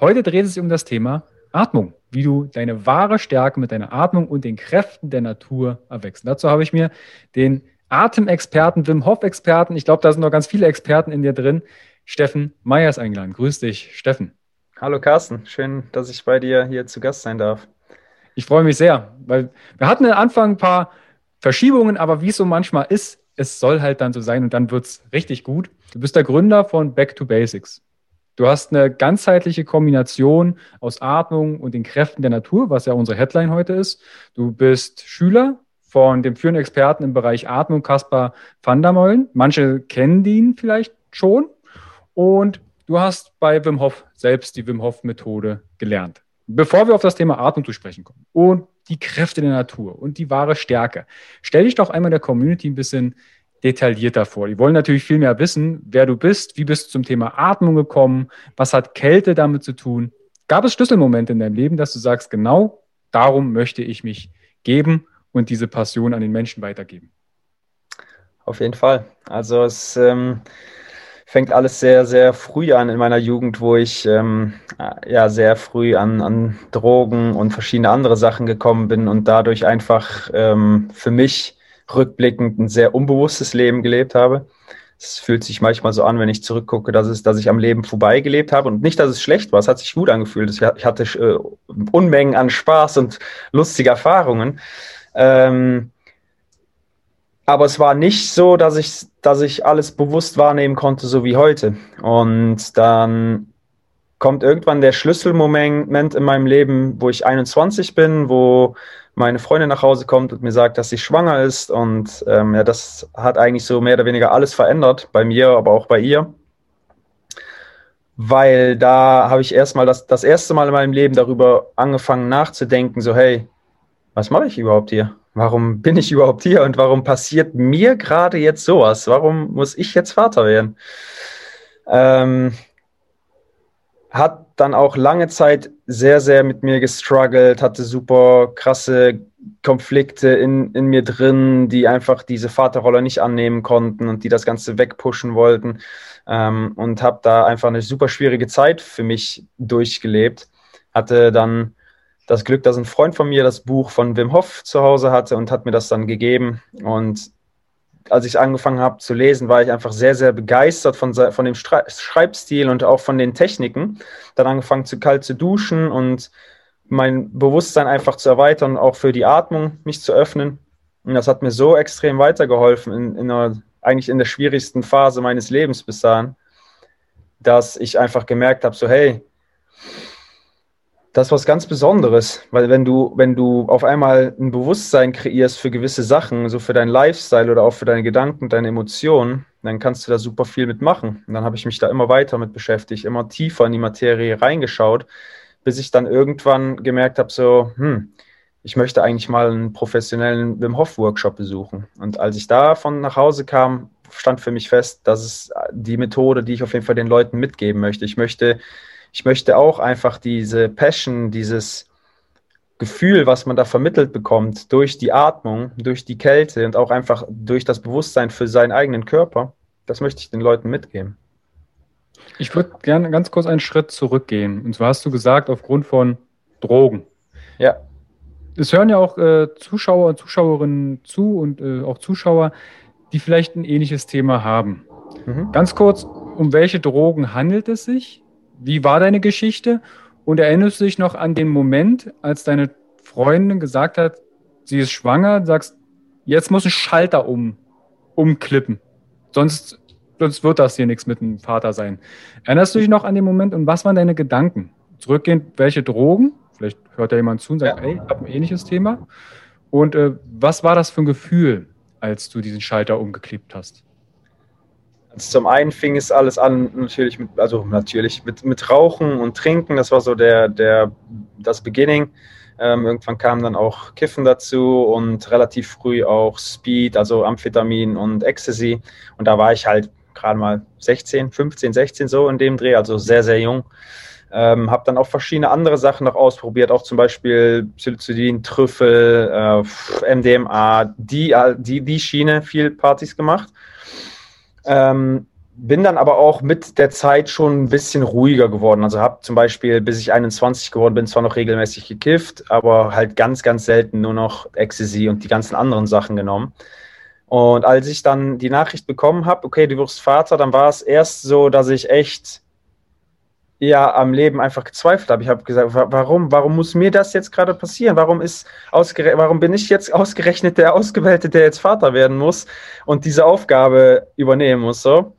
Heute dreht es sich um das Thema Atmung, wie du deine wahre Stärke mit deiner Atmung und den Kräften der Natur erwächst. Dazu habe ich mir den Atemexperten, Wim Hof-Experten, ich glaube, da sind noch ganz viele Experten in dir drin, Steffen Meyers eingeladen. Grüß dich, Steffen. Hallo Carsten, schön, dass ich bei dir hier zu Gast sein darf. Ich freue mich sehr, weil wir hatten am Anfang ein paar Verschiebungen, aber wie es so manchmal ist, es soll halt dann so sein und dann wird es richtig gut. Du bist der Gründer von Back to Basics. Du hast eine ganzheitliche Kombination aus Atmung und den Kräften der Natur, was ja unsere Headline heute ist. Du bist Schüler von dem führenden Experten im Bereich Atmung, Kaspar van der Meulen. Manche kennen ihn vielleicht schon. Und du hast bei Wim Hof selbst die Wim Hof Methode gelernt. Bevor wir auf das Thema Atmung zu sprechen kommen und die Kräfte der Natur und die wahre Stärke, stell dich doch einmal der Community ein bisschen detaillierter vor. Die wollen natürlich viel mehr wissen, wer du bist, wie bist du zum Thema Atmung gekommen, was hat Kälte damit zu tun. Gab es Schlüsselmomente in deinem Leben, dass du sagst, genau darum möchte ich mich geben und diese Passion an den Menschen weitergeben? Auf jeden Fall. Also es ähm, fängt alles sehr, sehr früh an in meiner Jugend, wo ich ähm, ja sehr früh an, an Drogen und verschiedene andere Sachen gekommen bin und dadurch einfach ähm, für mich rückblickend ein sehr unbewusstes Leben gelebt habe. Es fühlt sich manchmal so an, wenn ich zurückgucke, dass, es, dass ich am Leben vorbeigelebt habe. Und nicht, dass es schlecht war, es hat sich gut angefühlt. Ich hatte äh, Unmengen an Spaß und lustige Erfahrungen. Ähm, aber es war nicht so, dass ich, dass ich alles bewusst wahrnehmen konnte, so wie heute. Und dann kommt irgendwann der Schlüsselmoment in meinem Leben, wo ich 21 bin, wo meine Freundin nach Hause kommt und mir sagt, dass sie schwanger ist. Und ähm, ja, das hat eigentlich so mehr oder weniger alles verändert, bei mir, aber auch bei ihr. Weil da habe ich erstmal das, das erste Mal in meinem Leben darüber angefangen nachzudenken, so hey, was mache ich überhaupt hier? Warum bin ich überhaupt hier und warum passiert mir gerade jetzt sowas? Warum muss ich jetzt Vater werden? Ähm, hat dann auch lange Zeit sehr, sehr mit mir gestruggelt, hatte super krasse Konflikte in, in mir drin, die einfach diese Vaterrolle nicht annehmen konnten und die das Ganze wegpushen wollten. Ähm, und habe da einfach eine super schwierige Zeit für mich durchgelebt. Hatte dann das Glück, dass ein Freund von mir das Buch von Wim Hof zu Hause hatte und hat mir das dann gegeben. Und als ich angefangen habe zu lesen, war ich einfach sehr, sehr begeistert von, von dem Schreibstil und auch von den Techniken. Dann angefangen zu kalt zu duschen und mein Bewusstsein einfach zu erweitern, auch für die Atmung mich zu öffnen. Und das hat mir so extrem weitergeholfen, in, in einer, eigentlich in der schwierigsten Phase meines Lebens bis dahin, dass ich einfach gemerkt habe, so hey, das ist was ganz Besonderes, weil wenn du, wenn du auf einmal ein Bewusstsein kreierst für gewisse Sachen, so für deinen Lifestyle oder auch für deine Gedanken, deine Emotionen, dann kannst du da super viel mitmachen. Und dann habe ich mich da immer weiter mit beschäftigt, immer tiefer in die Materie reingeschaut, bis ich dann irgendwann gemerkt habe, so, hm, ich möchte eigentlich mal einen professionellen Wim Hof Workshop besuchen. Und als ich davon nach Hause kam, stand für mich fest, dass es die Methode, die ich auf jeden Fall den Leuten mitgeben möchte. Ich möchte ich möchte auch einfach diese Passion, dieses Gefühl, was man da vermittelt bekommt, durch die Atmung, durch die Kälte und auch einfach durch das Bewusstsein für seinen eigenen Körper, das möchte ich den Leuten mitgeben. Ich würde gerne ganz kurz einen Schritt zurückgehen. Und zwar hast du gesagt, aufgrund von Drogen. Ja. Es hören ja auch äh, Zuschauer und Zuschauerinnen zu und äh, auch Zuschauer, die vielleicht ein ähnliches Thema haben. Mhm. Ganz kurz, um welche Drogen handelt es sich? Wie war deine Geschichte? Und erinnerst du dich noch an den Moment, als deine Freundin gesagt hat, sie ist schwanger, sagst, jetzt muss ein Schalter um, umklippen. Sonst, sonst wird das hier nichts mit dem Vater sein. Erinnerst du dich noch an den Moment und was waren deine Gedanken? Zurückgehend, welche Drogen? Vielleicht hört da jemand zu und sagt, ja. hey, ich habe ein ähnliches Thema. Und äh, was war das für ein Gefühl, als du diesen Schalter umgeklebt hast? Also zum einen fing es alles an, natürlich mit, also natürlich mit, mit Rauchen und Trinken, das war so der, der, das Beginning. Ähm, irgendwann kam dann auch Kiffen dazu und relativ früh auch Speed, also Amphetamin und Ecstasy. Und da war ich halt gerade mal 16, 15, 16 so in dem Dreh, also sehr, sehr jung. Ähm, habe dann auch verschiedene andere Sachen noch ausprobiert, auch zum Beispiel Psilocybin, Trüffel, äh, MDMA, die, die, die Schiene, viel Partys gemacht. Ähm, bin dann aber auch mit der Zeit schon ein bisschen ruhiger geworden. Also habe zum Beispiel, bis ich 21 geworden bin, zwar noch regelmäßig gekifft, aber halt ganz, ganz selten nur noch Ecstasy und die ganzen anderen Sachen genommen. Und als ich dann die Nachricht bekommen habe, okay, du wirst Vater, dann war es erst so, dass ich echt ja am Leben einfach gezweifelt habe. Ich habe gesagt, warum, warum muss mir das jetzt gerade passieren? Warum ist warum bin ich jetzt ausgerechnet der Ausgewählte, der jetzt Vater werden muss und diese Aufgabe übernehmen muss? So.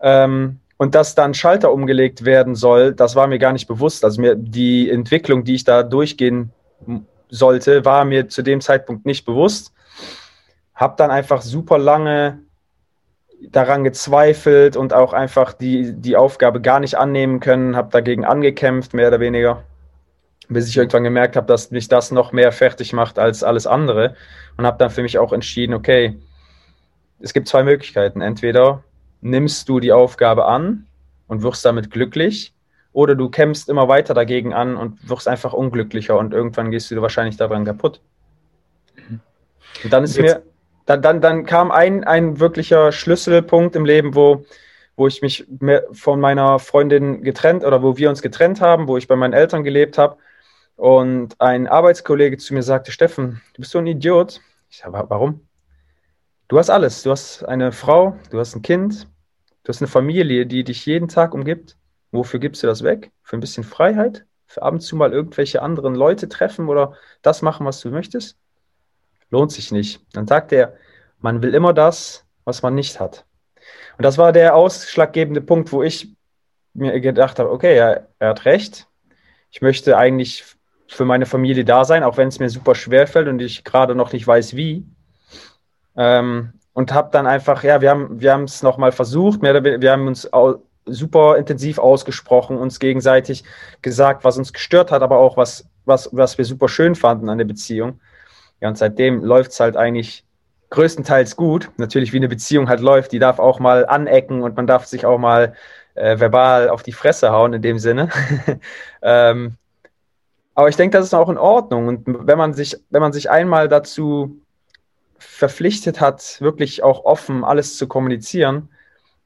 Ähm, und dass dann Schalter umgelegt werden soll, das war mir gar nicht bewusst. Also mir die Entwicklung, die ich da durchgehen sollte, war mir zu dem Zeitpunkt nicht bewusst. Hab dann einfach super lange daran gezweifelt und auch einfach die, die Aufgabe gar nicht annehmen können, habe dagegen angekämpft, mehr oder weniger, bis ich irgendwann gemerkt habe, dass mich das noch mehr fertig macht als alles andere und habe dann für mich auch entschieden, okay, es gibt zwei Möglichkeiten. Entweder nimmst du die Aufgabe an und wirst damit glücklich oder du kämpfst immer weiter dagegen an und wirst einfach unglücklicher und irgendwann gehst du wahrscheinlich daran kaputt. Mhm. Und dann ist Jetzt, mir dann, dann, dann kam ein, ein wirklicher Schlüsselpunkt im Leben, wo, wo ich mich von meiner Freundin getrennt oder wo wir uns getrennt haben, wo ich bei meinen Eltern gelebt habe. Und ein Arbeitskollege zu mir sagte, Steffen, du bist so ein Idiot. Ich sage, warum? Du hast alles. Du hast eine Frau, du hast ein Kind, du hast eine Familie, die dich jeden Tag umgibt. Wofür gibst du das weg? Für ein bisschen Freiheit? Für ab und zu mal irgendwelche anderen Leute treffen oder das machen, was du möchtest? Lohnt sich nicht. Dann sagt er, man will immer das, was man nicht hat. Und das war der ausschlaggebende Punkt, wo ich mir gedacht habe, okay, er, er hat recht. Ich möchte eigentlich für meine Familie da sein, auch wenn es mir super schwer fällt und ich gerade noch nicht weiß, wie. Ähm, und habe dann einfach, ja, wir haben wir es nochmal versucht, mehr, wir haben uns super intensiv ausgesprochen, uns gegenseitig gesagt, was uns gestört hat, aber auch was, was, was wir super schön fanden an der Beziehung. Ja, und seitdem läuft es halt eigentlich größtenteils gut. Natürlich, wie eine Beziehung halt läuft, die darf auch mal anecken und man darf sich auch mal äh, verbal auf die Fresse hauen in dem Sinne. ähm, aber ich denke, das ist auch in Ordnung. Und wenn man sich, wenn man sich einmal dazu verpflichtet hat, wirklich auch offen alles zu kommunizieren,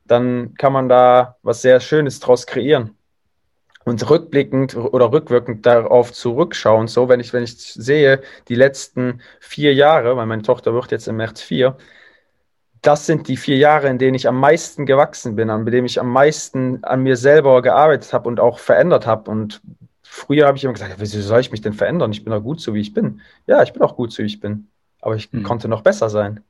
dann kann man da was sehr Schönes draus kreieren und rückblickend oder rückwirkend darauf zurückschauen, so wenn ich, wenn ich sehe, die letzten vier Jahre, weil meine Tochter wird jetzt im März vier, das sind die vier Jahre, in denen ich am meisten gewachsen bin, an denen ich am meisten an mir selber gearbeitet habe und auch verändert habe. Und früher habe ich immer gesagt, wieso soll ich mich denn verändern? Ich bin doch gut so, wie ich bin. Ja, ich bin auch gut so, wie ich bin. Aber ich hm. konnte noch besser sein.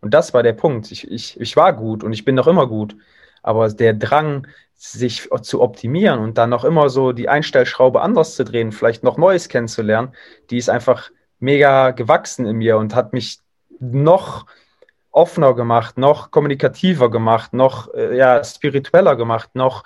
Und das war der Punkt. Ich, ich, ich war gut und ich bin noch immer gut. Aber der Drang, sich zu optimieren und dann noch immer so die Einstellschraube anders zu drehen, vielleicht noch Neues kennenzulernen, die ist einfach mega gewachsen in mir und hat mich noch offener gemacht, noch kommunikativer gemacht, noch äh, ja, spiritueller gemacht, noch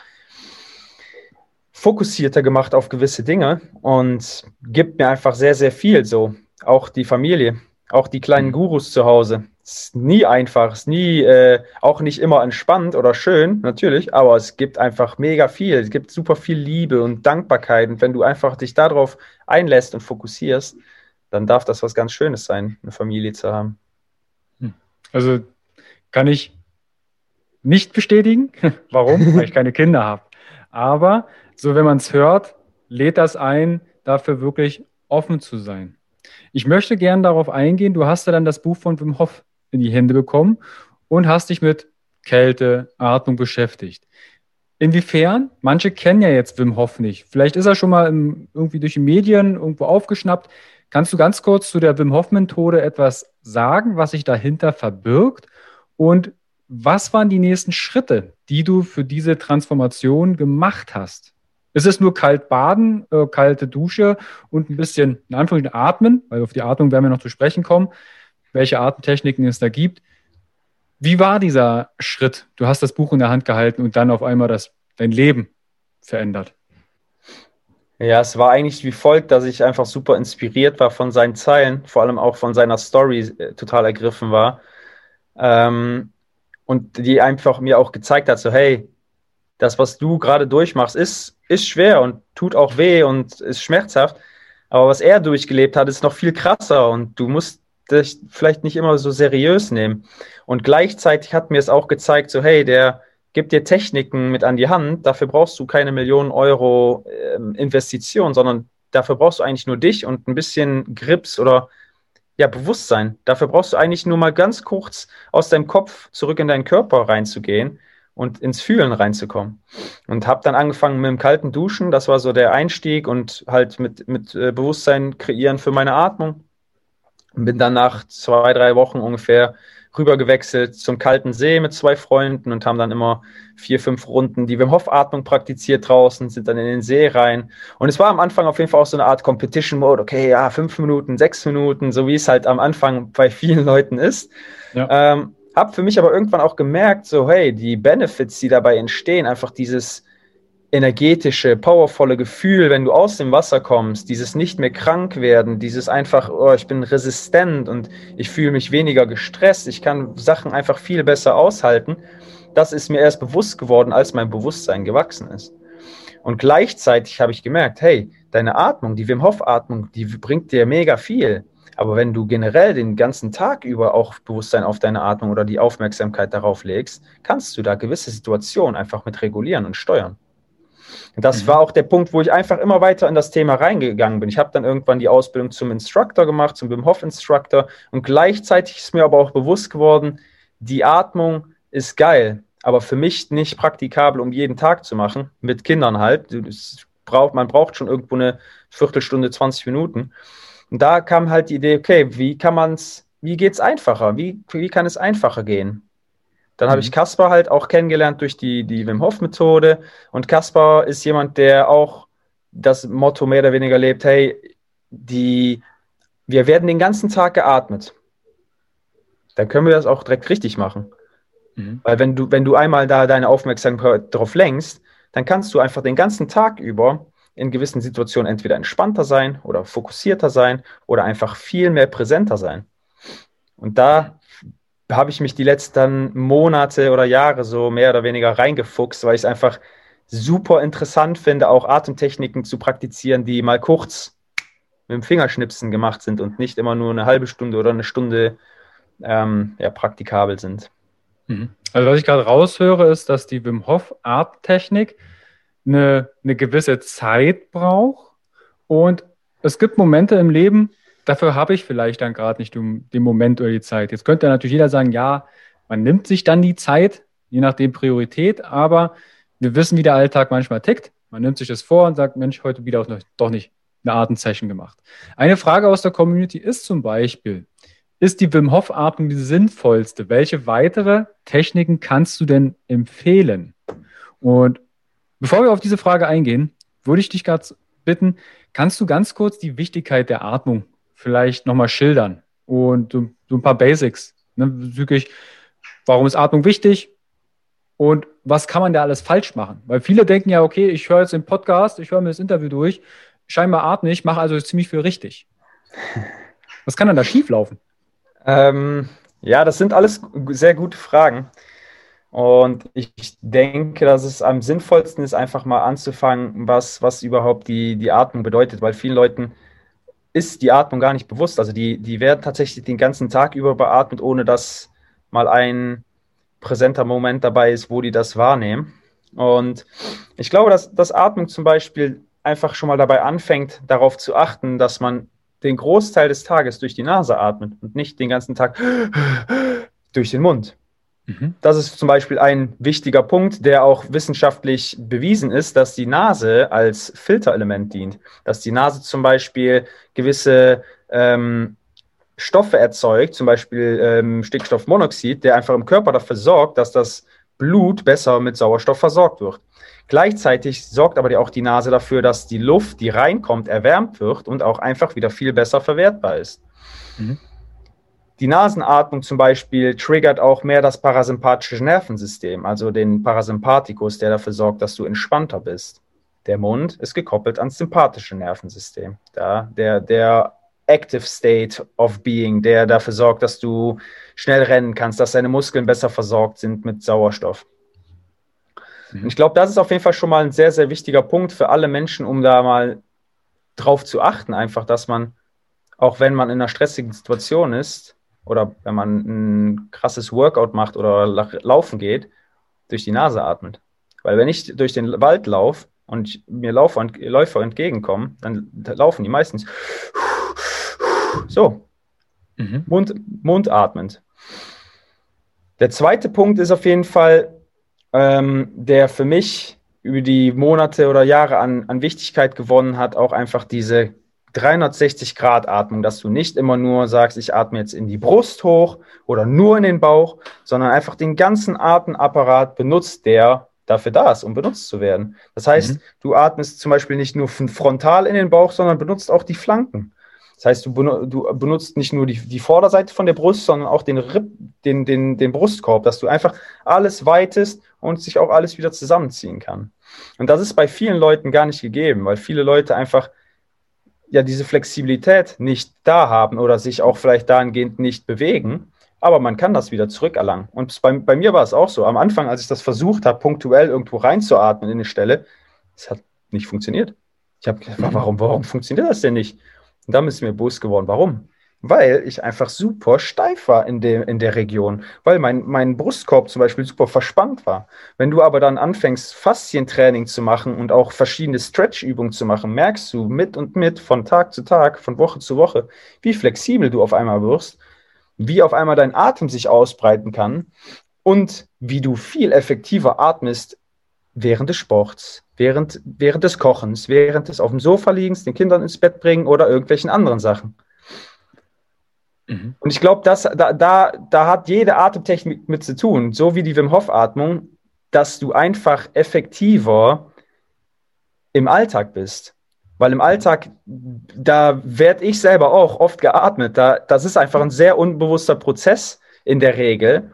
fokussierter gemacht auf gewisse Dinge und gibt mir einfach sehr, sehr viel so. Auch die Familie, auch die kleinen mhm. Gurus zu Hause, ist nie einfach, ist nie, äh, auch nicht immer entspannt oder schön, natürlich, aber es gibt einfach mega viel. Es gibt super viel Liebe und Dankbarkeit. Und wenn du einfach dich darauf einlässt und fokussierst, dann darf das was ganz Schönes sein, eine Familie zu haben. Hm. Also kann ich nicht bestätigen. Warum? Weil ich keine Kinder habe. Aber so, wenn man es hört, lädt das ein, dafür wirklich offen zu sein. Ich möchte gerne darauf eingehen. Du hast ja dann das Buch von Wim Hof in die Hände bekommen und hast dich mit Kälte, Atmung beschäftigt. Inwiefern? Manche kennen ja jetzt Wim Hof nicht. Vielleicht ist er schon mal im, irgendwie durch die Medien irgendwo aufgeschnappt. Kannst du ganz kurz zu der Wim Hof Methode etwas sagen, was sich dahinter verbirgt? Und was waren die nächsten Schritte, die du für diese Transformation gemacht hast? Ist es nur kalt baden, äh, kalte Dusche und ein bisschen in Anführungszeichen atmen, weil auf die Atmung werden wir noch zu sprechen kommen welche Artentechniken es da gibt. Wie war dieser Schritt? Du hast das Buch in der Hand gehalten und dann auf einmal das, dein Leben verändert. Ja, es war eigentlich wie folgt, dass ich einfach super inspiriert war von seinen Zeilen, vor allem auch von seiner Story äh, total ergriffen war. Ähm, und die einfach mir auch gezeigt hat, so hey, das, was du gerade durchmachst, ist, ist schwer und tut auch weh und ist schmerzhaft. Aber was er durchgelebt hat, ist noch viel krasser und du musst das vielleicht nicht immer so seriös nehmen. Und gleichzeitig hat mir es auch gezeigt, so hey, der gibt dir Techniken mit an die Hand, dafür brauchst du keine Millionen Euro äh, Investition, sondern dafür brauchst du eigentlich nur dich und ein bisschen Grips oder ja, Bewusstsein. Dafür brauchst du eigentlich nur mal ganz kurz aus deinem Kopf zurück in deinen Körper reinzugehen und ins Fühlen reinzukommen. Und habe dann angefangen mit dem kalten Duschen, das war so der Einstieg und halt mit, mit äh, Bewusstsein kreieren für meine Atmung. Bin dann nach zwei, drei Wochen ungefähr rübergewechselt zum kalten See mit zwei Freunden und haben dann immer vier, fünf Runden die Wim Hof Atmung praktiziert draußen, sind dann in den See rein. Und es war am Anfang auf jeden Fall auch so eine Art Competition Mode. Okay, ja, fünf Minuten, sechs Minuten, so wie es halt am Anfang bei vielen Leuten ist. Ja. Ähm, hab für mich aber irgendwann auch gemerkt, so, hey, die Benefits, die dabei entstehen, einfach dieses, energetische, powervolle Gefühl, wenn du aus dem Wasser kommst, dieses nicht mehr krank werden, dieses einfach, oh, ich bin resistent und ich fühle mich weniger gestresst, ich kann Sachen einfach viel besser aushalten, das ist mir erst bewusst geworden, als mein Bewusstsein gewachsen ist. Und gleichzeitig habe ich gemerkt, hey, deine Atmung, die Wim Hof Atmung, die bringt dir mega viel. Aber wenn du generell den ganzen Tag über auch Bewusstsein auf deine Atmung oder die Aufmerksamkeit darauf legst, kannst du da gewisse Situationen einfach mit regulieren und steuern. Das mhm. war auch der Punkt, wo ich einfach immer weiter in das Thema reingegangen bin. Ich habe dann irgendwann die Ausbildung zum Instructor gemacht, zum Wim Hof Instructor und gleichzeitig ist mir aber auch bewusst geworden, die Atmung ist geil, aber für mich nicht praktikabel, um jeden Tag zu machen, mit Kindern halt. Braucht, man braucht schon irgendwo eine Viertelstunde, 20 Minuten. Und da kam halt die Idee, okay, wie kann man es, wie geht es einfacher? Wie, wie kann es einfacher gehen? Dann mhm. habe ich Kaspar halt auch kennengelernt durch die, die Wim Hof Methode. Und Kaspar ist jemand, der auch das Motto mehr oder weniger lebt, hey, die, wir werden den ganzen Tag geatmet. Dann können wir das auch direkt richtig machen. Mhm. Weil wenn du, wenn du einmal da deine Aufmerksamkeit drauf lenkst, dann kannst du einfach den ganzen Tag über in gewissen Situationen entweder entspannter sein oder fokussierter sein oder einfach viel mehr präsenter sein. Und da habe ich mich die letzten Monate oder Jahre so mehr oder weniger reingefuchst, weil ich es einfach super interessant finde, auch Atemtechniken zu praktizieren, die mal kurz mit dem Fingerschnipsen gemacht sind und nicht immer nur eine halbe Stunde oder eine Stunde ähm, ja, praktikabel sind. Mhm. Also was ich gerade raushöre, ist, dass die Wim Hof Atemtechnik eine, eine gewisse Zeit braucht und es gibt Momente im Leben, dafür habe ich vielleicht dann gerade nicht den Moment oder die Zeit. Jetzt könnte natürlich jeder sagen, ja, man nimmt sich dann die Zeit, je nachdem Priorität, aber wir wissen, wie der Alltag manchmal tickt. Man nimmt sich das vor und sagt, Mensch, heute wieder auch noch, doch nicht eine Atemzeichen gemacht. Eine Frage aus der Community ist zum Beispiel, ist die Wim Hof Atmung die sinnvollste? Welche weitere Techniken kannst du denn empfehlen? Und bevor wir auf diese Frage eingehen, würde ich dich gerade bitten, kannst du ganz kurz die Wichtigkeit der Atmung vielleicht nochmal schildern und so, so, ein paar Basics ne, bezüglich, warum ist Atmung wichtig und was kann man da alles falsch machen? Weil viele denken ja, okay, ich höre jetzt den Podcast, ich höre mir das Interview durch, scheinbar atme ich, mache also ziemlich viel richtig. Was kann dann da schieflaufen? Ähm, Ja, das sind alles sehr gute Fragen. Und ich denke, dass es am sinnvollsten ist, einfach mal anzufangen, was, was überhaupt die, die Atmung bedeutet, weil vielen Leuten ist die Atmung gar nicht bewusst. Also die, die werden tatsächlich den ganzen Tag über beatmet, ohne dass mal ein präsenter Moment dabei ist, wo die das wahrnehmen. Und ich glaube, dass, dass Atmung zum Beispiel einfach schon mal dabei anfängt, darauf zu achten, dass man den Großteil des Tages durch die Nase atmet und nicht den ganzen Tag durch den Mund. Mhm. Das ist zum Beispiel ein wichtiger Punkt, der auch wissenschaftlich bewiesen ist, dass die Nase als Filterelement dient. Dass die Nase zum Beispiel gewisse ähm, Stoffe erzeugt, zum Beispiel ähm, Stickstoffmonoxid, der einfach im Körper dafür sorgt, dass das Blut besser mit Sauerstoff versorgt wird. Gleichzeitig sorgt aber auch die Nase dafür, dass die Luft, die reinkommt, erwärmt wird und auch einfach wieder viel besser verwertbar ist. Mhm. Die Nasenatmung zum Beispiel triggert auch mehr das parasympathische Nervensystem, also den Parasympathikus, der dafür sorgt, dass du entspannter bist. Der Mund ist gekoppelt ans sympathische Nervensystem. Da, der, der Active State of Being, der dafür sorgt, dass du schnell rennen kannst, dass deine Muskeln besser versorgt sind mit Sauerstoff. Mhm. Ich glaube, das ist auf jeden Fall schon mal ein sehr, sehr wichtiger Punkt für alle Menschen, um da mal drauf zu achten, einfach, dass man, auch wenn man in einer stressigen Situation ist, oder wenn man ein krasses Workout macht oder laufen geht, durch die Nase atmet. Weil wenn ich durch den Wald laufe und mir Laufer, Läufer entgegenkommen, dann laufen die meistens so, mhm. Mund, mundatmend. Der zweite Punkt ist auf jeden Fall, ähm, der für mich über die Monate oder Jahre an, an Wichtigkeit gewonnen hat, auch einfach diese 360-Grad-Atmung, dass du nicht immer nur sagst, ich atme jetzt in die Brust hoch oder nur in den Bauch, sondern einfach den ganzen Atemapparat benutzt, der dafür da ist, um benutzt zu werden. Das heißt, mhm. du atmest zum Beispiel nicht nur frontal in den Bauch, sondern benutzt auch die Flanken. Das heißt, du, benutzt nicht nur die, die, Vorderseite von der Brust, sondern auch den, Ripp, den, den, den Brustkorb, dass du einfach alles weitest und sich auch alles wieder zusammenziehen kann. Und das ist bei vielen Leuten gar nicht gegeben, weil viele Leute einfach ja diese Flexibilität nicht da haben oder sich auch vielleicht dahingehend nicht bewegen. Aber man kann das wieder zurückerlangen. Und bei, bei mir war es auch so. Am Anfang, als ich das versucht habe, punktuell irgendwo reinzuatmen in eine Stelle, es hat nicht funktioniert. Ich habe gedacht, warum, warum funktioniert das denn nicht? Und dann ist mir bewusst geworden, warum? Weil ich einfach super steif war in, de, in der Region, weil mein, mein Brustkorb zum Beispiel super verspannt war. Wenn du aber dann anfängst, Faszientraining zu machen und auch verschiedene Stretch-Übungen zu machen, merkst du mit und mit, von Tag zu Tag, von Woche zu Woche, wie flexibel du auf einmal wirst, wie auf einmal dein Atem sich ausbreiten kann und wie du viel effektiver atmest während des Sports, während, während des Kochens, während des auf dem Sofa liegens, den Kindern ins Bett bringen oder irgendwelchen anderen Sachen. Mhm. Und ich glaube, da, da, da hat jede Atemtechnik mit zu tun, so wie die Wim Hof-Atmung, dass du einfach effektiver im Alltag bist. Weil im Alltag, da werde ich selber auch oft geatmet. Da, das ist einfach ein sehr unbewusster Prozess in der Regel.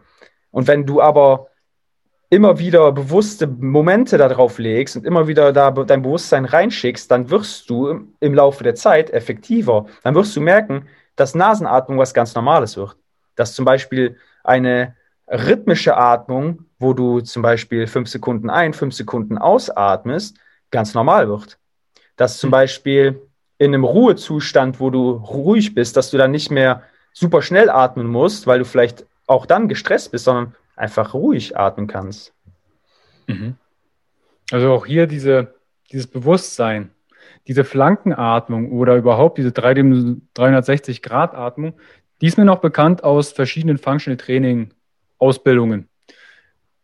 Und wenn du aber immer wieder bewusste Momente darauf legst und immer wieder da dein Bewusstsein reinschickst, dann wirst du im Laufe der Zeit effektiver. Dann wirst du merken, dass Nasenatmung was ganz Normales wird. Dass zum Beispiel eine rhythmische Atmung, wo du zum Beispiel fünf Sekunden ein, fünf Sekunden ausatmest, ganz normal wird. Dass zum hm. Beispiel in einem Ruhezustand, wo du ruhig bist, dass du dann nicht mehr super schnell atmen musst, weil du vielleicht auch dann gestresst bist, sondern einfach ruhig atmen kannst. Mhm. Also auch hier diese, dieses Bewusstsein, diese Flankenatmung oder überhaupt diese 360-Grad-Atmung, die ist mir noch bekannt aus verschiedenen Functional Training Ausbildungen.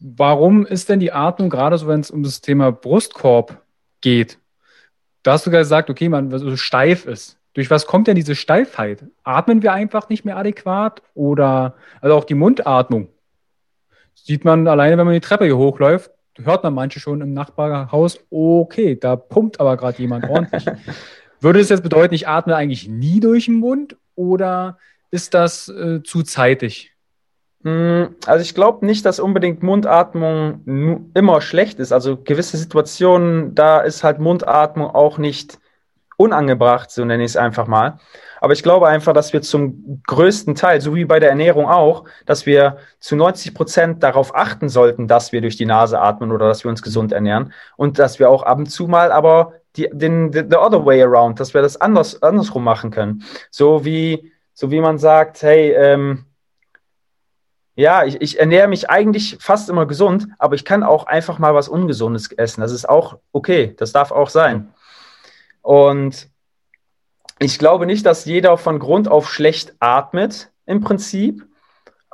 Warum ist denn die Atmung gerade so, wenn es um das Thema Brustkorb geht? Da hast du gesagt, okay, man so steif ist. Durch was kommt denn diese Steifheit? Atmen wir einfach nicht mehr adäquat oder also auch die Mundatmung? Sieht man alleine, wenn man die Treppe hier hochläuft, hört man manche schon im Nachbarhaus, okay, da pumpt aber gerade jemand ordentlich. Würde es jetzt bedeuten, ich atme eigentlich nie durch den Mund oder ist das äh, zu zeitig? Hm, also ich glaube nicht, dass unbedingt Mundatmung immer schlecht ist. Also gewisse Situationen, da ist halt Mundatmung auch nicht unangebracht, so nenne ich es einfach mal. Aber ich glaube einfach, dass wir zum größten Teil, so wie bei der Ernährung auch, dass wir zu 90 Prozent darauf achten sollten, dass wir durch die Nase atmen oder dass wir uns gesund ernähren und dass wir auch ab und zu mal aber die, den, the, the other way around, dass wir das anders, andersrum machen können. So wie, so wie man sagt, hey, ähm, ja, ich, ich ernähre mich eigentlich fast immer gesund, aber ich kann auch einfach mal was Ungesundes essen. Das ist auch okay, das darf auch sein. Und ich glaube nicht, dass jeder von Grund auf schlecht atmet im Prinzip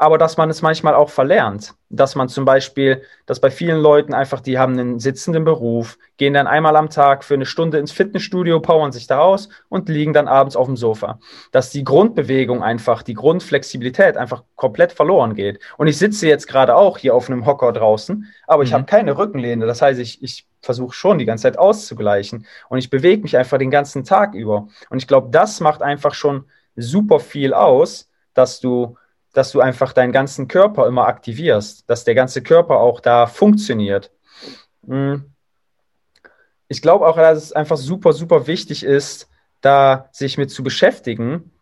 aber dass man es manchmal auch verlernt. Dass man zum Beispiel, dass bei vielen Leuten einfach, die haben einen sitzenden Beruf, gehen dann einmal am Tag für eine Stunde ins Fitnessstudio, powern sich da aus und liegen dann abends auf dem Sofa. Dass die Grundbewegung einfach, die Grundflexibilität einfach komplett verloren geht. Und ich sitze jetzt gerade auch hier auf einem Hocker draußen, aber ich mhm. habe keine Rückenlehne. Das heißt, ich, ich versuche schon die ganze Zeit auszugleichen und ich bewege mich einfach den ganzen Tag über. Und ich glaube, das macht einfach schon super viel aus, dass du dass du einfach deinen ganzen Körper immer aktivierst, dass der ganze Körper auch da funktioniert. Hm. Ich glaube auch, dass es einfach super, super wichtig ist, da sich mit zu beschäftigen,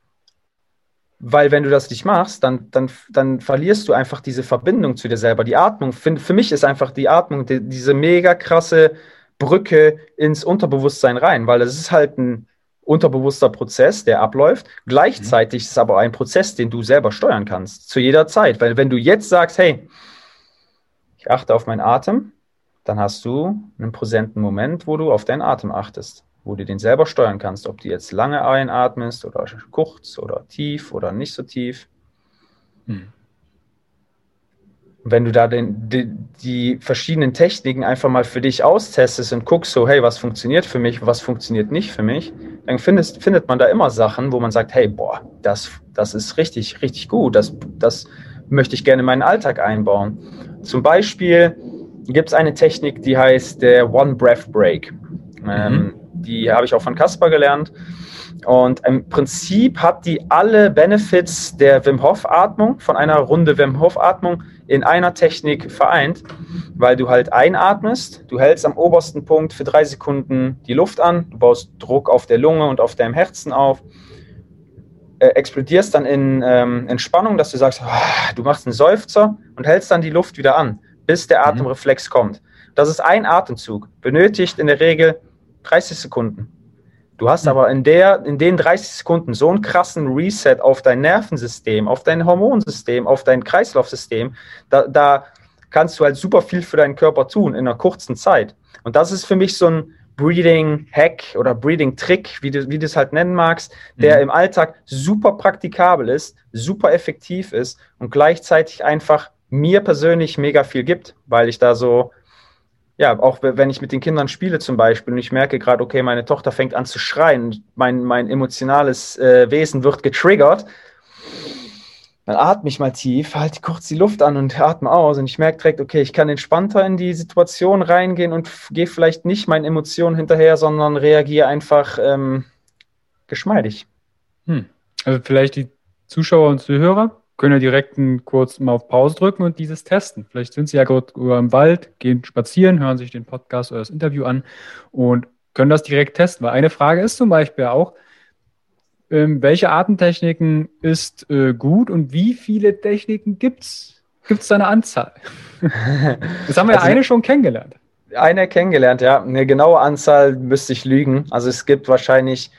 weil wenn du das nicht machst, dann, dann, dann verlierst du einfach diese Verbindung zu dir selber. Die Atmung, für, für mich ist einfach die Atmung die, diese mega krasse Brücke ins Unterbewusstsein rein, weil es ist halt ein unterbewusster Prozess, der abläuft. Gleichzeitig ist es aber ein Prozess, den du selber steuern kannst, zu jeder Zeit. Weil wenn du jetzt sagst, hey, ich achte auf meinen Atem, dann hast du einen präsenten Moment, wo du auf deinen Atem achtest, wo du den selber steuern kannst, ob du jetzt lange einatmest oder kurz oder tief oder nicht so tief. Hm wenn du da den, die, die, verschiedenen Techniken einfach mal für dich austestest und guckst so, hey, was funktioniert für mich, was funktioniert nicht für mich, dann findest, findet man da immer Sachen, wo man sagt, hey, boah, das, das ist richtig, richtig gut, das, das möchte ich gerne in meinen Alltag einbauen. Zum Beispiel gibt es eine Technik, die heißt der One Breath Break. Mhm. Ähm, die habe ich auch von Caspar gelernt. Und im Prinzip hat die alle Benefits der Wim Hof Atmung, von einer Runde Wim Hof Atmung in einer Technik vereint, weil du halt einatmest, du hältst am obersten Punkt für drei Sekunden die Luft an, du baust Druck auf der Lunge und auf deinem Herzen auf, äh, explodierst dann in ähm, Entspannung, dass du sagst, oh, du machst einen Seufzer und hältst dann die Luft wieder an, bis der mhm. Atemreflex mhm. kommt. Das ist ein Atemzug, benötigt in der Regel 30 Sekunden. Du hast aber in, der, in den 30 Sekunden so einen krassen Reset auf dein Nervensystem, auf dein Hormonsystem, auf dein Kreislaufsystem. Da, da kannst du halt super viel für deinen Körper tun in einer kurzen Zeit. Und das ist für mich so ein Breathing-Hack oder Breathing-Trick, wie du, wie du es halt nennen magst, der mhm. im Alltag super praktikabel ist, super effektiv ist und gleichzeitig einfach mir persönlich mega viel gibt, weil ich da so ja, auch wenn ich mit den Kindern spiele zum Beispiel und ich merke gerade, okay, meine Tochter fängt an zu schreien, mein, mein emotionales äh, Wesen wird getriggert, dann atme ich mal tief, halte kurz die Luft an und atme aus und ich merke direkt, okay, ich kann entspannter in die Situation reingehen und gehe vielleicht nicht meinen Emotionen hinterher, sondern reagiere einfach ähm, geschmeidig. Hm. Also vielleicht die Zuschauer und Zuhörer können ja direkt kurz mal auf Pause drücken und dieses testen. Vielleicht sind Sie ja gerade im Wald, gehen spazieren, hören sich den Podcast oder das Interview an und können das direkt testen. Weil eine Frage ist zum Beispiel auch, ähm, welche Atemtechniken ist äh, gut und wie viele Techniken gibt es? Gibt es da eine Anzahl? das haben wir also, ja eine schon kennengelernt. Eine kennengelernt, ja. Eine genaue Anzahl müsste ich lügen. Also es gibt wahrscheinlich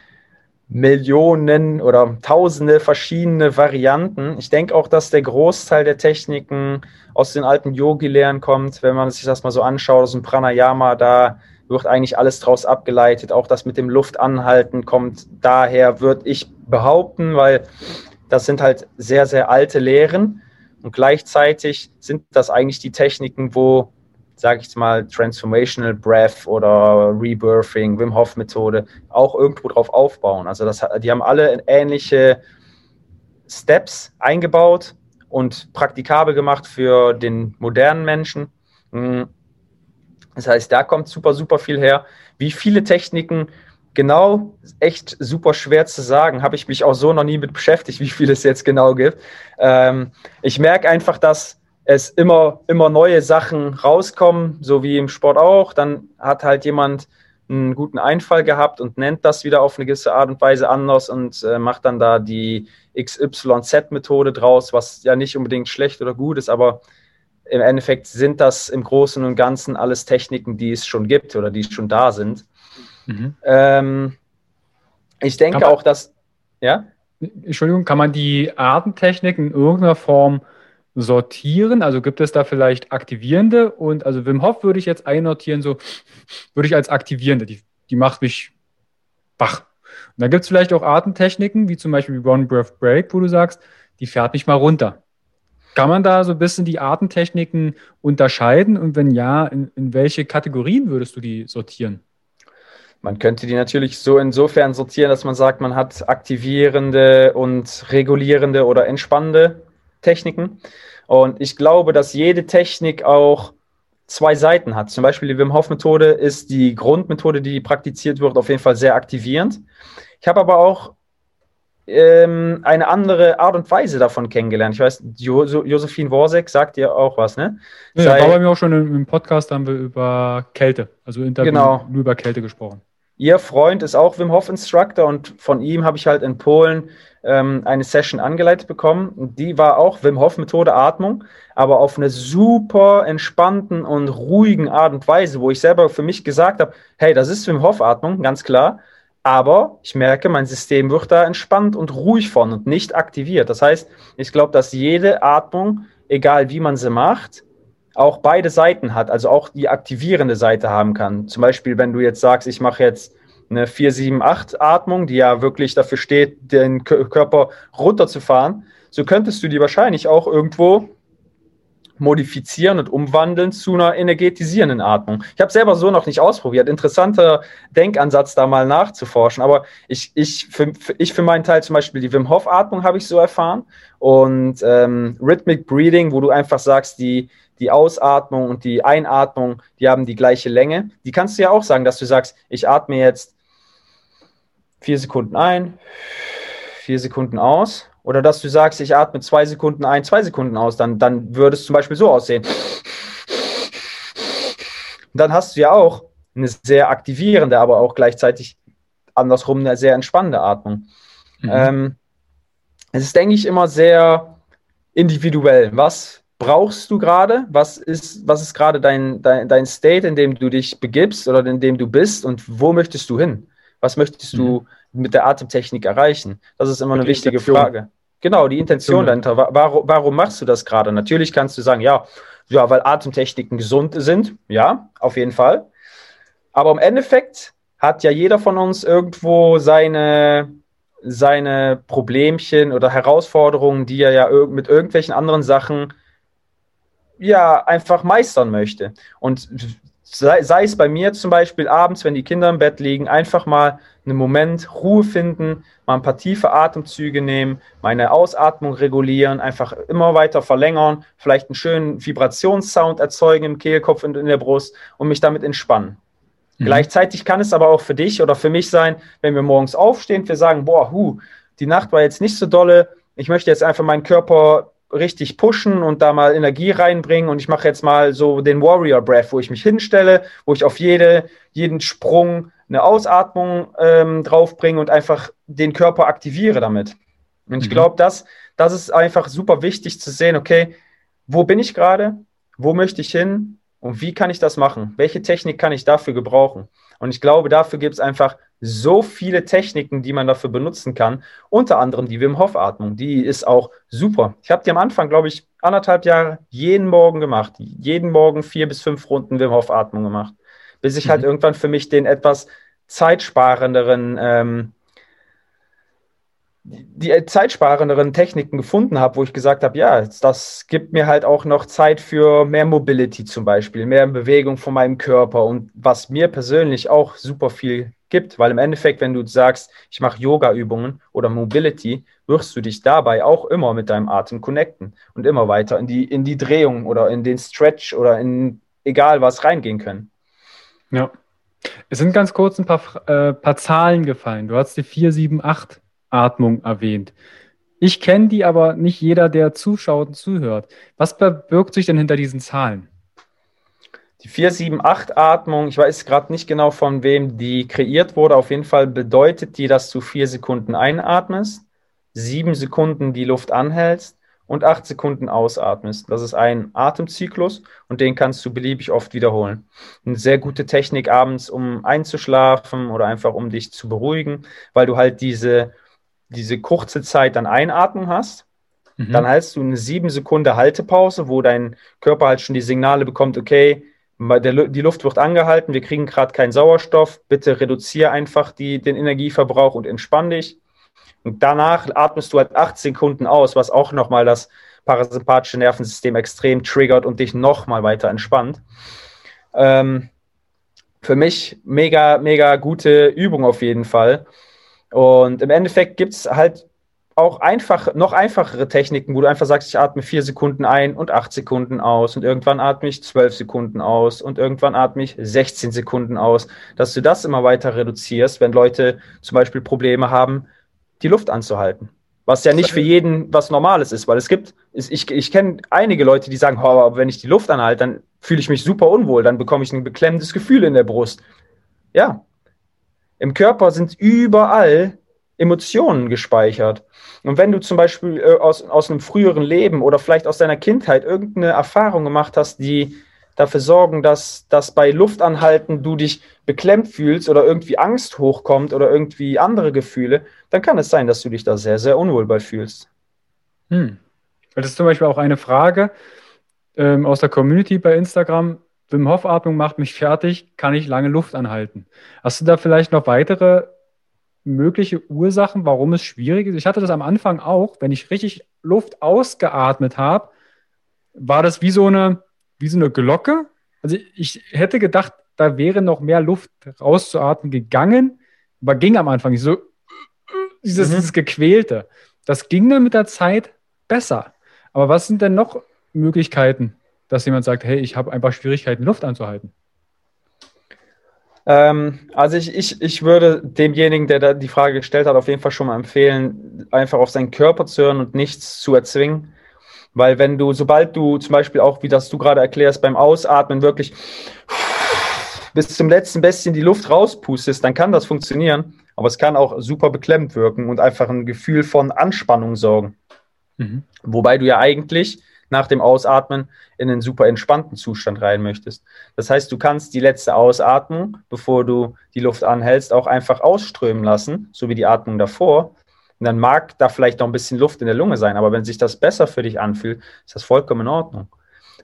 Millionen oder tausende verschiedene Varianten. Ich denke auch, dass der Großteil der Techniken aus den alten Yogi-Lehren kommt, wenn man sich das mal so anschaut, aus dem Pranayama, da wird eigentlich alles draus abgeleitet. Auch das mit dem Luftanhalten kommt daher, würde ich behaupten, weil das sind halt sehr, sehr alte Lehren. Und gleichzeitig sind das eigentlich die Techniken, wo sage ich mal, Transformational Breath oder Rebirthing, Wim Hof Methode auch irgendwo drauf aufbauen. Also das, die haben alle ähnliche Steps eingebaut und praktikabel gemacht für den modernen Menschen. Hm. Das heißt, da kommt super, super viel her. Wie viele Techniken genau, echt super schwer zu sagen. Habe ich mich auch so noch nie mit beschäftigt, wie viele es jetzt genau gibt. Ähm, ich merke einfach, dass es immer, immer neue Sachen rauskommen, so wie im Sport auch. Dann hat halt jemand einen guten Einfall gehabt und nennt das wieder auf eine gewisse Art und Weise anders und äh, macht dann da die XYZ-Methode draus, was ja nicht unbedingt schlecht oder gut ist, aber im Endeffekt sind das im Großen und Ganzen alles Techniken, die es schon gibt oder die schon da sind. Mhm. Ähm, ich denke auch, dass, ja? Entschuldigung, kann man die Artentechnik in irgendeiner Form sortieren? Also gibt es da vielleicht aktivierende und also Wim Hof würde ich jetzt einnotieren, so würde ich als aktivierende, die, die macht mich wach. Und dann gibt es vielleicht auch Artentechniken, wie zum Beispiel One Breath Break, wo du sagst, die fährt mich mal runter. Kann man da so ein bisschen die Artentechniken unterscheiden? Und wenn ja, in, in welche Kategorien würdest du die sortieren? Man könnte die natürlich so insofern sortieren, dass man sagt, man hat aktivierende und regulierende oder entspannende Techniken. Und ich glaube, dass jede Technik auch zwei Seiten hat. Zum Beispiel die Wim Hof Methode ist die Grundmethode, die praktiziert wird, auf jeden Fall sehr aktivierend. Ich habe aber auch ähm, eine andere Art und Weise davon kennengelernt. Ich weiß, jo Josephine Worsek sagt dir auch was, ne? Ja, Sei, war bei mir auch schon im, Podcast, haben wir über Kälte, also Interview, genau. nur über Kälte gesprochen. Ihr Freund ist auch Wim Hof Instructor und von ihm habe ich halt in Polen ähm, eine Session angeleitet bekommen. Die war auch Wim Hof Methode Atmung, aber auf eine super entspannten und ruhigen Art und Weise, wo ich selber für mich gesagt habe, hey, das ist Wim Hof Atmung, ganz klar. Aber ich merke, mein System wird da entspannt und ruhig von und nicht aktiviert. Das heißt, ich glaube, dass jede Atmung, egal wie man sie macht, auch beide Seiten hat, also auch die aktivierende Seite haben kann. Zum Beispiel, wenn du jetzt sagst, ich mache jetzt eine 4-7-8-Atmung, die ja wirklich dafür steht, den Körper runterzufahren, so könntest du die wahrscheinlich auch irgendwo modifizieren und umwandeln zu einer energetisierenden Atmung. Ich habe selber so noch nicht ausprobiert. Interessanter Denkansatz, da mal nachzuforschen. Aber ich, ich, für, ich für meinen Teil zum Beispiel die Wim Hof Atmung habe ich so erfahren und ähm, Rhythmic Breathing, wo du einfach sagst, die, die Ausatmung und die Einatmung, die haben die gleiche Länge. Die kannst du ja auch sagen, dass du sagst, ich atme jetzt vier Sekunden ein, vier Sekunden aus oder dass du sagst, ich atme zwei Sekunden ein, zwei Sekunden aus, dann, dann würde es zum Beispiel so aussehen. dann hast du ja auch eine sehr aktivierende, aber auch gleichzeitig andersrum eine sehr entspannende Atmung. Mhm. Ähm, es ist, denke ich, immer sehr individuell. Was brauchst du gerade? Was ist, was ist gerade dein, dein, dein State, in dem du dich begibst oder in dem du bist und wo möchtest du hin? Was möchtest du mhm. mit der Atemtechnik erreichen? Das ist immer eine wichtige Frage. Genau, die Intention dahinter. Warum, warum machst du das gerade? Natürlich kannst du sagen, ja, ja, weil Atemtechniken gesund sind. Ja, auf jeden Fall. Aber im Endeffekt hat ja jeder von uns irgendwo seine, seine Problemchen oder Herausforderungen, die er ja mit irgendwelchen anderen Sachen ja einfach meistern möchte. Und sei, sei es bei mir zum Beispiel abends, wenn die Kinder im Bett liegen, einfach mal einen Moment Ruhe finden, mal ein paar tiefe Atemzüge nehmen, meine Ausatmung regulieren, einfach immer weiter verlängern, vielleicht einen schönen Vibrationssound erzeugen im Kehlkopf und in der Brust und mich damit entspannen. Mhm. Gleichzeitig kann es aber auch für dich oder für mich sein, wenn wir morgens aufstehen, wir sagen, boah, hu, die Nacht war jetzt nicht so dolle, ich möchte jetzt einfach meinen Körper richtig pushen und da mal Energie reinbringen. Und ich mache jetzt mal so den Warrior Breath, wo ich mich hinstelle, wo ich auf jede, jeden Sprung eine Ausatmung ähm, draufbringe und einfach den Körper aktiviere damit. Und ich mhm. glaube, das, das ist einfach super wichtig zu sehen, okay, wo bin ich gerade? Wo möchte ich hin? Und wie kann ich das machen? Welche Technik kann ich dafür gebrauchen? Und ich glaube, dafür gibt es einfach so viele Techniken, die man dafür benutzen kann. Unter anderem die Wim Hof Atmung, die ist auch super. Ich habe die am Anfang, glaube ich, anderthalb Jahre jeden Morgen gemacht. Jeden Morgen vier bis fünf Runden Wim Hof Atmung gemacht. Bis ich halt mhm. halt irgendwann für mich den etwas zeitsparenderen ähm, die zeitsparenderen Techniken gefunden habe, wo ich gesagt habe, ja, das gibt mir halt auch noch Zeit für mehr Mobility zum Beispiel, mehr Bewegung von meinem Körper und was mir persönlich auch super viel gibt, weil im Endeffekt, wenn du sagst, ich mache Yoga-Übungen oder Mobility, wirst du dich dabei auch immer mit deinem Atem connecten und immer weiter in die, in die Drehung oder in den Stretch oder in egal was reingehen können. Ja. Es sind ganz kurz ein paar, äh, paar Zahlen gefallen. Du hast die 4, 7, 8 Atmung erwähnt. Ich kenne die aber nicht jeder, der zuschaut und zuhört. Was verbirgt sich denn hinter diesen Zahlen? Die 4-7-8-Atmung, ich weiß gerade nicht genau, von wem die kreiert wurde. Auf jeden Fall bedeutet die, dass du vier Sekunden einatmest, sieben Sekunden die Luft anhältst und acht Sekunden ausatmest. Das ist ein Atemzyklus und den kannst du beliebig oft wiederholen. Eine sehr gute Technik abends, um einzuschlafen oder einfach um dich zu beruhigen, weil du halt diese, diese kurze Zeit dann Einatmung hast. Mhm. Dann hältst du eine sieben Sekunden Haltepause, wo dein Körper halt schon die Signale bekommt, okay, die Luft wird angehalten, wir kriegen gerade keinen Sauerstoff, bitte reduziere einfach die, den Energieverbrauch und entspann dich. Und danach atmest du halt acht Sekunden aus, was auch nochmal das parasympathische Nervensystem extrem triggert und dich nochmal weiter entspannt. Ähm, für mich mega, mega gute Übung auf jeden Fall. Und im Endeffekt gibt es halt auch einfach, noch einfachere Techniken, wo du einfach sagst, ich atme vier Sekunden ein und acht Sekunden aus und irgendwann atme ich zwölf Sekunden aus und irgendwann atme ich 16 Sekunden aus, dass du das immer weiter reduzierst, wenn Leute zum Beispiel Probleme haben, die Luft anzuhalten. Was ja nicht für jeden was Normales ist, weil es gibt, ich, ich kenne einige Leute, die sagen, oh, aber wenn ich die Luft anhalte, dann fühle ich mich super unwohl, dann bekomme ich ein beklemmendes Gefühl in der Brust. Ja, im Körper sind überall Emotionen gespeichert. Und wenn du zum Beispiel äh, aus, aus einem früheren Leben oder vielleicht aus deiner Kindheit irgendeine Erfahrung gemacht hast, die dafür sorgen, dass, dass bei Luftanhalten du dich beklemmt fühlst oder irgendwie Angst hochkommt oder irgendwie andere Gefühle, dann kann es sein, dass du dich da sehr, sehr unwohl bei fühlst. Hm. Das ist zum Beispiel auch eine Frage ähm, aus der Community bei Instagram. Wim Hof Atmung macht mich fertig, kann ich lange Luft anhalten? Hast du da vielleicht noch weitere mögliche Ursachen, warum es schwierig ist? Ich hatte das am Anfang auch, wenn ich richtig Luft ausgeatmet habe, war das wie so eine wie so eine Glocke. Also ich hätte gedacht, da wäre noch mehr Luft rauszuatmen gegangen, aber ging am Anfang nicht so. Dieses, mhm. dieses Gequälte. Das ging dann mit der Zeit besser. Aber was sind denn noch Möglichkeiten, dass jemand sagt, hey, ich habe einfach Schwierigkeiten, Luft anzuhalten? Ähm, also ich, ich, ich würde demjenigen, der da die Frage gestellt hat, auf jeden Fall schon mal empfehlen, einfach auf seinen Körper zu hören und nichts zu erzwingen. Weil wenn du, sobald du zum Beispiel auch, wie das du gerade erklärst, beim Ausatmen wirklich bis zum letzten bisschen die Luft rauspustest, dann kann das funktionieren. Aber es kann auch super beklemmt wirken und einfach ein Gefühl von Anspannung sorgen. Mhm. Wobei du ja eigentlich nach dem Ausatmen in einen super entspannten Zustand rein möchtest. Das heißt, du kannst die letzte Ausatmung, bevor du die Luft anhältst, auch einfach ausströmen lassen, so wie die Atmung davor. Und dann mag da vielleicht noch ein bisschen Luft in der Lunge sein, aber wenn sich das besser für dich anfühlt, ist das vollkommen in Ordnung.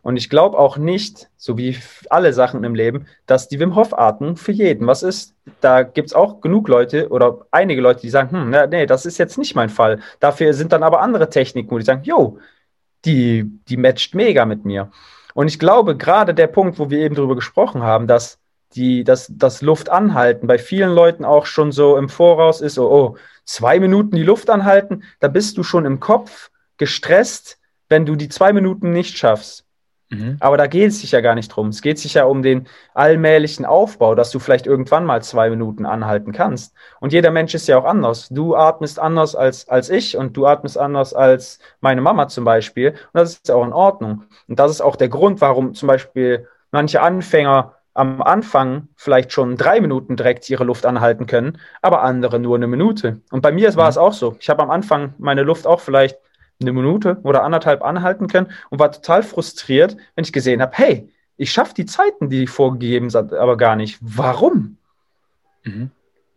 Und ich glaube auch nicht, so wie alle Sachen im Leben, dass die Wim Hof Atmung für jeden was ist. Da gibt es auch genug Leute oder einige Leute, die sagen, hm, nee, das ist jetzt nicht mein Fall. Dafür sind dann aber andere Techniken, wo die sagen, jo, die, die matcht mega mit mir. Und ich glaube, gerade der Punkt, wo wir eben darüber gesprochen haben, dass die, das, das Luft anhalten bei vielen Leuten auch schon so im Voraus ist, oh, oh, zwei Minuten die Luft anhalten, da bist du schon im Kopf gestresst, wenn du die zwei Minuten nicht schaffst. Mhm. Aber da geht es sich ja gar nicht drum. Es geht sich ja um den allmählichen Aufbau, dass du vielleicht irgendwann mal zwei Minuten anhalten kannst. Und jeder Mensch ist ja auch anders. Du atmest anders als, als ich und du atmest anders als meine Mama zum Beispiel. Und das ist auch in Ordnung. Und das ist auch der Grund, warum zum Beispiel manche Anfänger am Anfang vielleicht schon drei Minuten direkt ihre Luft anhalten können, aber andere nur eine Minute. Und bei mir war mhm. es auch so. Ich habe am Anfang meine Luft auch vielleicht eine Minute oder anderthalb anhalten können und war total frustriert, wenn ich gesehen habe, hey, ich schaffe die Zeiten, die vorgegeben sind, aber gar nicht. Warum? Mhm.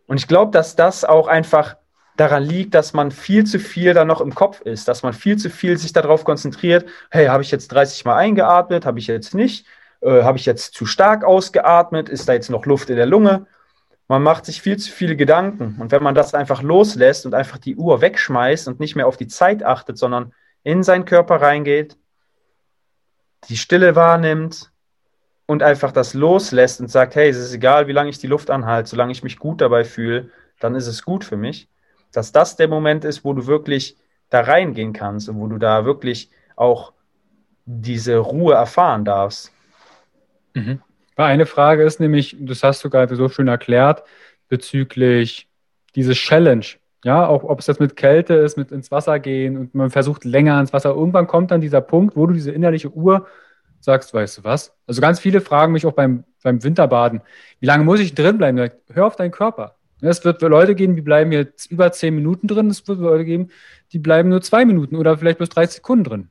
Und ich glaube, dass das auch einfach daran liegt, dass man viel zu viel da noch im Kopf ist, dass man viel zu viel sich darauf konzentriert, hey, habe ich jetzt 30 Mal eingeatmet, habe ich jetzt nicht, äh, Habe ich jetzt zu stark ausgeatmet? Ist da jetzt noch Luft in der Lunge? Man macht sich viel zu viele Gedanken. Und wenn man das einfach loslässt und einfach die Uhr wegschmeißt und nicht mehr auf die Zeit achtet, sondern in seinen Körper reingeht, die Stille wahrnimmt und einfach das loslässt und sagt, hey, es ist egal, wie lange ich die Luft anhalte, solange ich mich gut dabei fühle, dann ist es gut für mich. Dass das der Moment ist, wo du wirklich da reingehen kannst und wo du da wirklich auch diese Ruhe erfahren darfst. Mhm. Eine Frage ist nämlich, das hast du gerade so schön erklärt, bezüglich dieses Challenge. Ja, auch ob es jetzt mit Kälte ist, mit ins Wasser gehen und man versucht länger ins Wasser. Irgendwann kommt dann dieser Punkt, wo du diese innerliche Uhr sagst, weißt du was? Also ganz viele fragen mich auch beim, beim Winterbaden, wie lange muss ich drin bleiben? Hör auf deinen Körper. Es wird Leute geben, die bleiben jetzt über zehn Minuten drin. Es wird Leute geben, die bleiben nur zwei Minuten oder vielleicht bloß 30 Sekunden drin.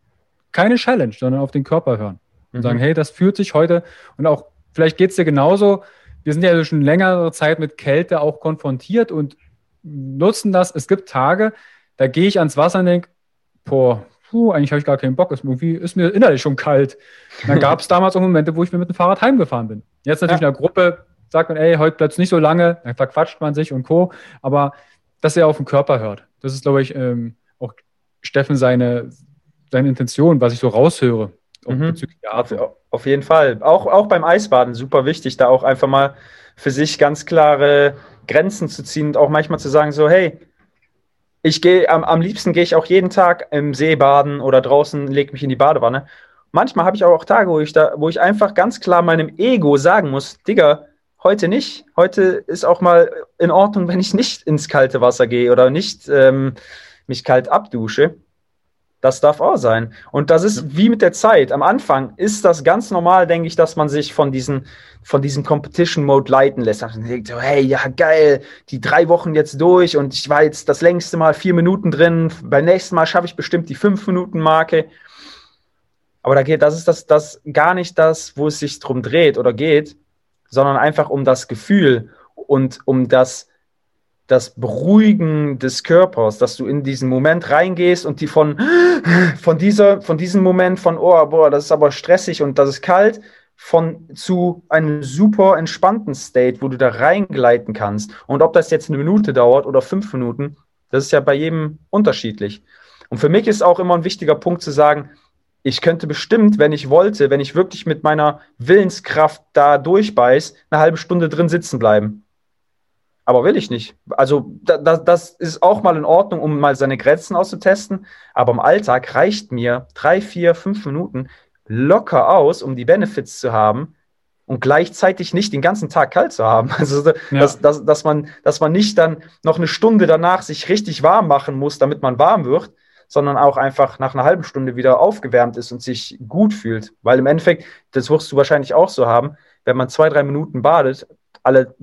Keine Challenge, sondern auf den Körper hören. Und mhm. sagen, hey, das fühlt sich heute und auch, vielleicht geht es dir genauso. Wir sind ja schon längere Zeit mit Kälte auch konfrontiert und nutzen das. Es gibt Tage, da gehe ich ans Wasser und denke, boah, puh, eigentlich habe ich gar keinen Bock. Ist, irgendwie ist mir innerlich schon kalt. Und dann gab es damals auch Momente, wo ich mir mit dem Fahrrad heimgefahren bin. Jetzt natürlich ja. in der Gruppe sagt man, ey, heute bleibt es nicht so lange, dann verquatscht man sich und Co. Aber dass er auf den Körper hört, das ist, glaube ich, ähm, auch Steffen seine, seine Intention, was ich so raushöre. Mhm. Auf, auf, jeden Fall. Auch, auch beim Eisbaden super wichtig, da auch einfach mal für sich ganz klare Grenzen zu ziehen und auch manchmal zu sagen, so, hey, ich gehe, am, am liebsten gehe ich auch jeden Tag im See baden oder draußen, lege mich in die Badewanne. Manchmal habe ich auch Tage, wo ich da, wo ich einfach ganz klar meinem Ego sagen muss, Digga, heute nicht. Heute ist auch mal in Ordnung, wenn ich nicht ins kalte Wasser gehe oder nicht ähm, mich kalt abdusche. Das darf auch sein. Und das ist wie mit der Zeit. Am Anfang ist das ganz normal, denke ich, dass man sich von diesen, von diesem Competition Mode leiten lässt. Und denkt so, hey, ja, geil, die drei Wochen jetzt durch und ich war jetzt das längste Mal vier Minuten drin. Beim nächsten Mal schaffe ich bestimmt die fünf Minuten Marke. Aber da geht, das ist das, das gar nicht das, wo es sich drum dreht oder geht, sondern einfach um das Gefühl und um das, das Beruhigen des Körpers, dass du in diesen Moment reingehst und die von, von, dieser, von diesem Moment von, oh, boah, das ist aber stressig und das ist kalt, von zu einem super entspannten State, wo du da reingleiten kannst. Und ob das jetzt eine Minute dauert oder fünf Minuten, das ist ja bei jedem unterschiedlich. Und für mich ist auch immer ein wichtiger Punkt zu sagen, ich könnte bestimmt, wenn ich wollte, wenn ich wirklich mit meiner Willenskraft da durchbeiß, eine halbe Stunde drin sitzen bleiben. Aber will ich nicht. Also da, da, das ist auch mal in Ordnung, um mal seine Grenzen auszutesten. Aber im Alltag reicht mir drei, vier, fünf Minuten locker aus, um die Benefits zu haben und gleichzeitig nicht den ganzen Tag kalt zu haben. Also ja. dass, dass, dass, man, dass man nicht dann noch eine Stunde danach sich richtig warm machen muss, damit man warm wird, sondern auch einfach nach einer halben Stunde wieder aufgewärmt ist und sich gut fühlt. Weil im Endeffekt, das wirst du wahrscheinlich auch so haben, wenn man zwei, drei Minuten badet, alle,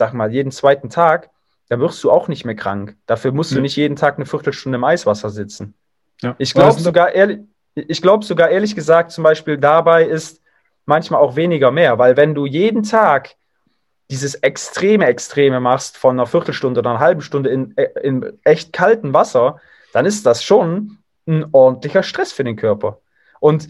sag mal, jeden zweiten Tag, dann wirst du auch nicht mehr krank. Dafür musst mhm. du nicht jeden Tag eine Viertelstunde im Eiswasser sitzen. Ja. Ich glaube sogar, ehrlich, ich glaube sogar ehrlich gesagt, zum Beispiel dabei ist manchmal auch weniger mehr, weil wenn du jeden Tag dieses extreme Extreme machst von einer Viertelstunde oder einer halben Stunde in, in echt kaltem Wasser, dann ist das schon ein ordentlicher Stress für den Körper. Und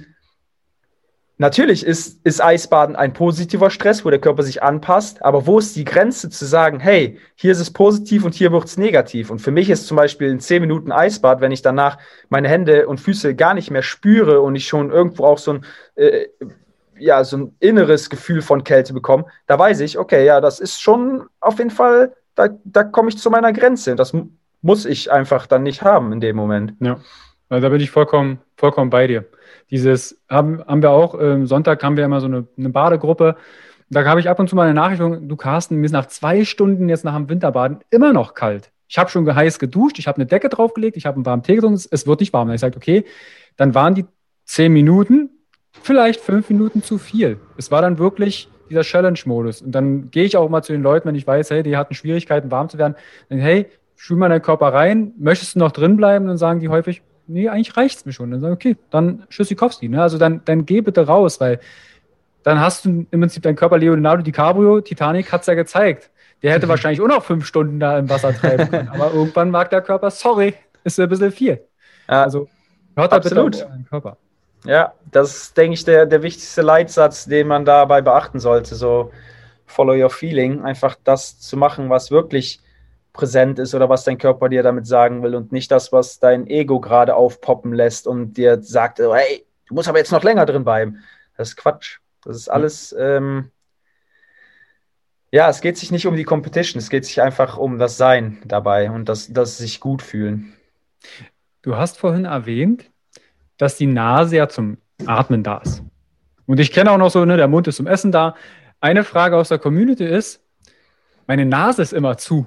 natürlich ist, ist Eisbaden ein positiver Stress, wo der Körper sich anpasst, aber wo ist die Grenze zu sagen, hey, hier ist es positiv und hier wird es negativ? Und für mich ist zum Beispiel in 10 Minuten Eisbad, wenn ich danach meine Hände und Füße gar nicht mehr spüre und ich schon irgendwo auch so ein, äh, ja, so ein inneres Gefühl von Kälte bekomme, da weiß ich, okay, ja, das ist schon auf jeden Fall, da, da komme ich zu meiner Grenze. Das muss ich einfach dann nicht haben in dem Moment. Ja, also da bin ich vollkommen, vollkommen bei dir. Dieses haben, haben wir auch, ähm, Sonntag haben wir immer so eine, eine Badegruppe. Da habe ich ab und zu mal eine Nachricht, du Carsten, mir ist nach zwei Stunden jetzt nach dem Winterbaden immer noch kalt. Ich habe schon heiß geduscht, ich habe eine Decke draufgelegt, ich habe einen warmen Tee getrunken, es wird nicht warm. Dann habe ich gesagt, okay, dann waren die zehn Minuten, vielleicht fünf Minuten zu viel. Es war dann wirklich dieser Challenge-Modus. Und dann gehe ich auch mal zu den Leuten, wenn ich weiß, hey, die hatten Schwierigkeiten, warm zu werden, dann, hey, spül mal deinen Körper rein, möchtest du noch drin bleiben? Dann sagen die häufig, nee, eigentlich reicht es mir schon. Dann sagen, okay, dann Tschüssikowski. Ne? Also dann, dann geh bitte raus, weil dann hast du im Prinzip deinen Körper Leonardo DiCaprio, Titanic hat es ja gezeigt. Der hätte wahrscheinlich auch noch fünf Stunden da im Wasser treiben können. Aber irgendwann mag der Körper, sorry, ist ein bisschen viel. Ja, also hört da bitte auf deinen Körper. Ja, das ist, denke ich, der, der wichtigste Leitsatz, den man dabei beachten sollte. So, follow your feeling. Einfach das zu machen, was wirklich präsent ist oder was dein Körper dir damit sagen will und nicht das, was dein Ego gerade aufpoppen lässt und dir sagt, oh, hey, du musst aber jetzt noch länger drin bleiben. Das ist Quatsch. Das ist alles, ähm, ja, es geht sich nicht um die Competition, es geht sich einfach um das Sein dabei und das, das sich gut fühlen. Du hast vorhin erwähnt, dass die Nase ja zum Atmen da ist. Und ich kenne auch noch so, ne, der Mund ist zum Essen da. Eine Frage aus der Community ist, meine Nase ist immer zu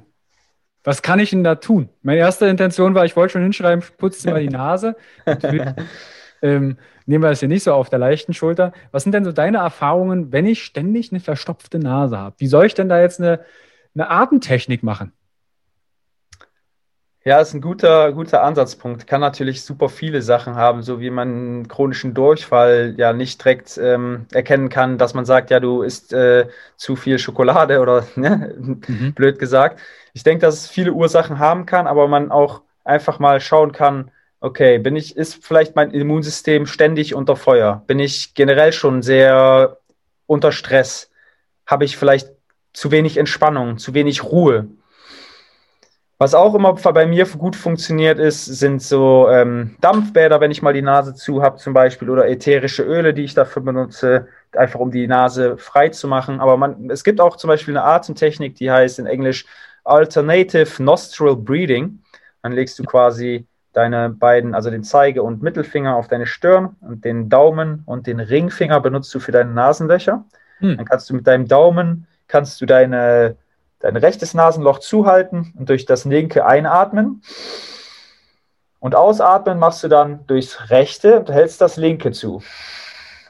was kann ich denn da tun? Meine erste Intention war, ich wollte schon hinschreiben, putzt mal die Nase. ähm, nehmen wir das hier nicht so auf der leichten Schulter. Was sind denn so deine Erfahrungen, wenn ich ständig eine verstopfte Nase habe? Wie soll ich denn da jetzt eine, eine Atemtechnik machen? Ja, ist ein guter, guter Ansatzpunkt. Kann natürlich super viele Sachen haben, so wie man einen chronischen Durchfall ja nicht direkt ähm, erkennen kann, dass man sagt, ja, du isst äh, zu viel Schokolade oder ne, mhm. blöd gesagt. Ich denke, dass es viele Ursachen haben kann, aber man auch einfach mal schauen kann, okay, bin ich, ist vielleicht mein Immunsystem ständig unter Feuer? Bin ich generell schon sehr unter Stress? Habe ich vielleicht zu wenig Entspannung, zu wenig Ruhe? Was auch immer bei mir gut funktioniert ist, sind so ähm, Dampfbäder, wenn ich mal die Nase zu habe zum Beispiel, oder ätherische Öle, die ich dafür benutze, einfach um die Nase frei zu machen. Aber man, es gibt auch zum Beispiel eine Atemtechnik, die heißt in Englisch Alternative Nostril Breathing. Dann legst du quasi deine beiden, also den Zeige- und Mittelfinger auf deine Stirn und den Daumen und den Ringfinger benutzt du für deine Nasenlöcher. Hm. Dann kannst du mit deinem Daumen, kannst du deine dein rechtes Nasenloch zuhalten und durch das linke einatmen. Und ausatmen machst du dann durchs rechte und hältst das linke zu.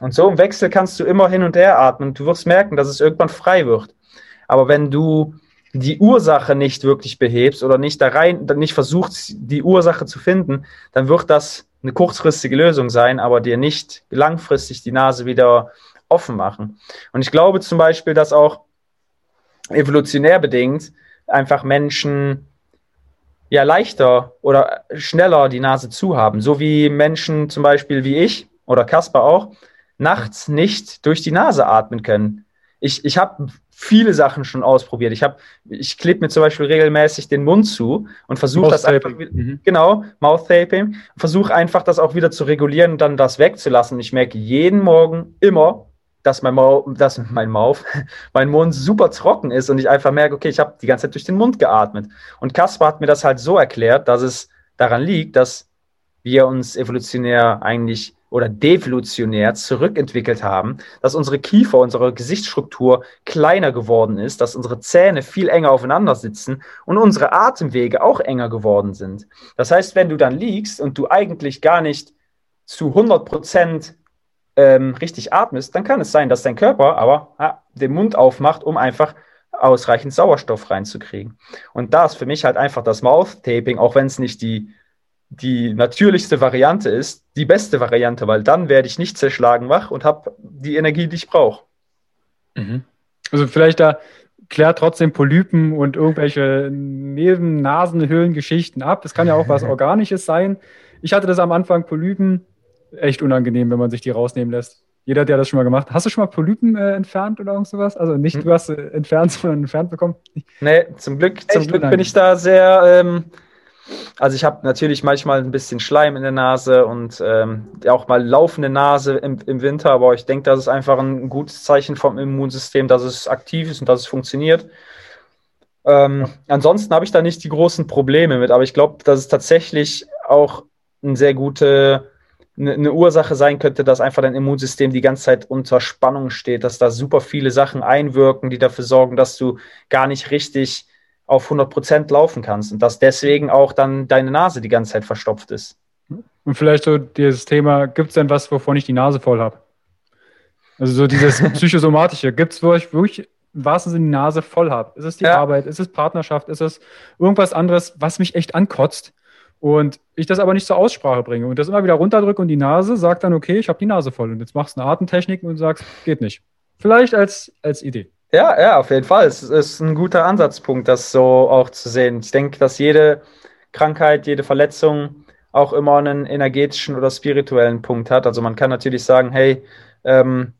Und so im Wechsel kannst du immer hin und her atmen. Du wirst merken, dass es irgendwann frei wird. Aber wenn du die Ursache nicht wirklich behebst oder nicht da rein, nicht versuchst, die Ursache zu finden, dann wird das eine kurzfristige Lösung sein, aber dir nicht langfristig die Nase wieder offen machen. Und ich glaube zum Beispiel, dass auch evolutionär bedingt einfach Menschen ja leichter oder schneller die Nase zu haben. So wie Menschen zum Beispiel wie ich oder Kasper auch nachts nicht durch die Nase atmen können. Ich, ich habe viele Sachen schon ausprobiert. Ich habe, ich klebe mir zum Beispiel regelmäßig den Mund zu und versuche das einfach, mhm. genau, Mouth Taping, versuche einfach das auch wieder zu regulieren und dann das wegzulassen. Ich merke jeden Morgen immer, dass mein, Mau dass mein Mauf, mein Mund super trocken ist und ich einfach merke, okay, ich habe die ganze Zeit durch den Mund geatmet. Und Kaspar hat mir das halt so erklärt, dass es daran liegt, dass wir uns evolutionär eigentlich oder devolutionär zurückentwickelt haben, dass unsere Kiefer, unsere Gesichtsstruktur kleiner geworden ist, dass unsere Zähne viel enger aufeinander sitzen und unsere Atemwege auch enger geworden sind. Das heißt, wenn du dann liegst und du eigentlich gar nicht zu 100 Prozent ähm, richtig atmest, dann kann es sein, dass dein Körper aber ja, den Mund aufmacht, um einfach ausreichend Sauerstoff reinzukriegen. Und da ist für mich halt einfach das Mouth-Taping, auch wenn es nicht die, die natürlichste Variante ist, die beste Variante, weil dann werde ich nicht zerschlagen wach und habe die Energie, die ich brauche. Mhm. Also vielleicht da klärt trotzdem Polypen und irgendwelche Neben-Nasenhöhlen-Geschichten ab. Das kann ja auch was Organisches sein. Ich hatte das am Anfang, Polypen, echt unangenehm, wenn man sich die rausnehmen lässt. Jeder, der das schon mal gemacht hat. Hast du schon mal Polypen äh, entfernt oder irgend sowas? Also nicht, hm. du hast äh, entfernt, sondern entfernt bekommen? Nee, zum Glück, zum Glück bin ich da sehr. Ähm, also ich habe natürlich manchmal ein bisschen Schleim in der Nase und ähm, auch mal laufende Nase im, im Winter, aber ich denke, das ist einfach ein gutes Zeichen vom Immunsystem, dass es aktiv ist und dass es funktioniert. Ähm, ansonsten habe ich da nicht die großen Probleme mit, aber ich glaube, dass es tatsächlich auch eine sehr gute eine Ursache sein könnte, dass einfach dein Immunsystem die ganze Zeit unter Spannung steht, dass da super viele Sachen einwirken, die dafür sorgen, dass du gar nicht richtig auf 100 Prozent laufen kannst und dass deswegen auch dann deine Nase die ganze Zeit verstopft ist. Und vielleicht so dieses Thema, gibt es denn was, wovon ich die Nase voll habe? Also so dieses psychosomatische, gibt es, wo ich wirklich im wahrsten Sinne die Nase voll habe? Ist es die ja. Arbeit? Ist es Partnerschaft? Ist es irgendwas anderes, was mich echt ankotzt? Und ich das aber nicht zur Aussprache bringe und das immer wieder runterdrücke und die Nase sagt dann, okay, ich habe die Nase voll. Und jetzt machst du eine Atemtechnik und sagst, geht nicht. Vielleicht als, als Idee. Ja, ja, auf jeden Fall. Es ist ein guter Ansatzpunkt, das so auch zu sehen. Ich denke, dass jede Krankheit, jede Verletzung auch immer einen energetischen oder spirituellen Punkt hat. Also man kann natürlich sagen, hey, ähm,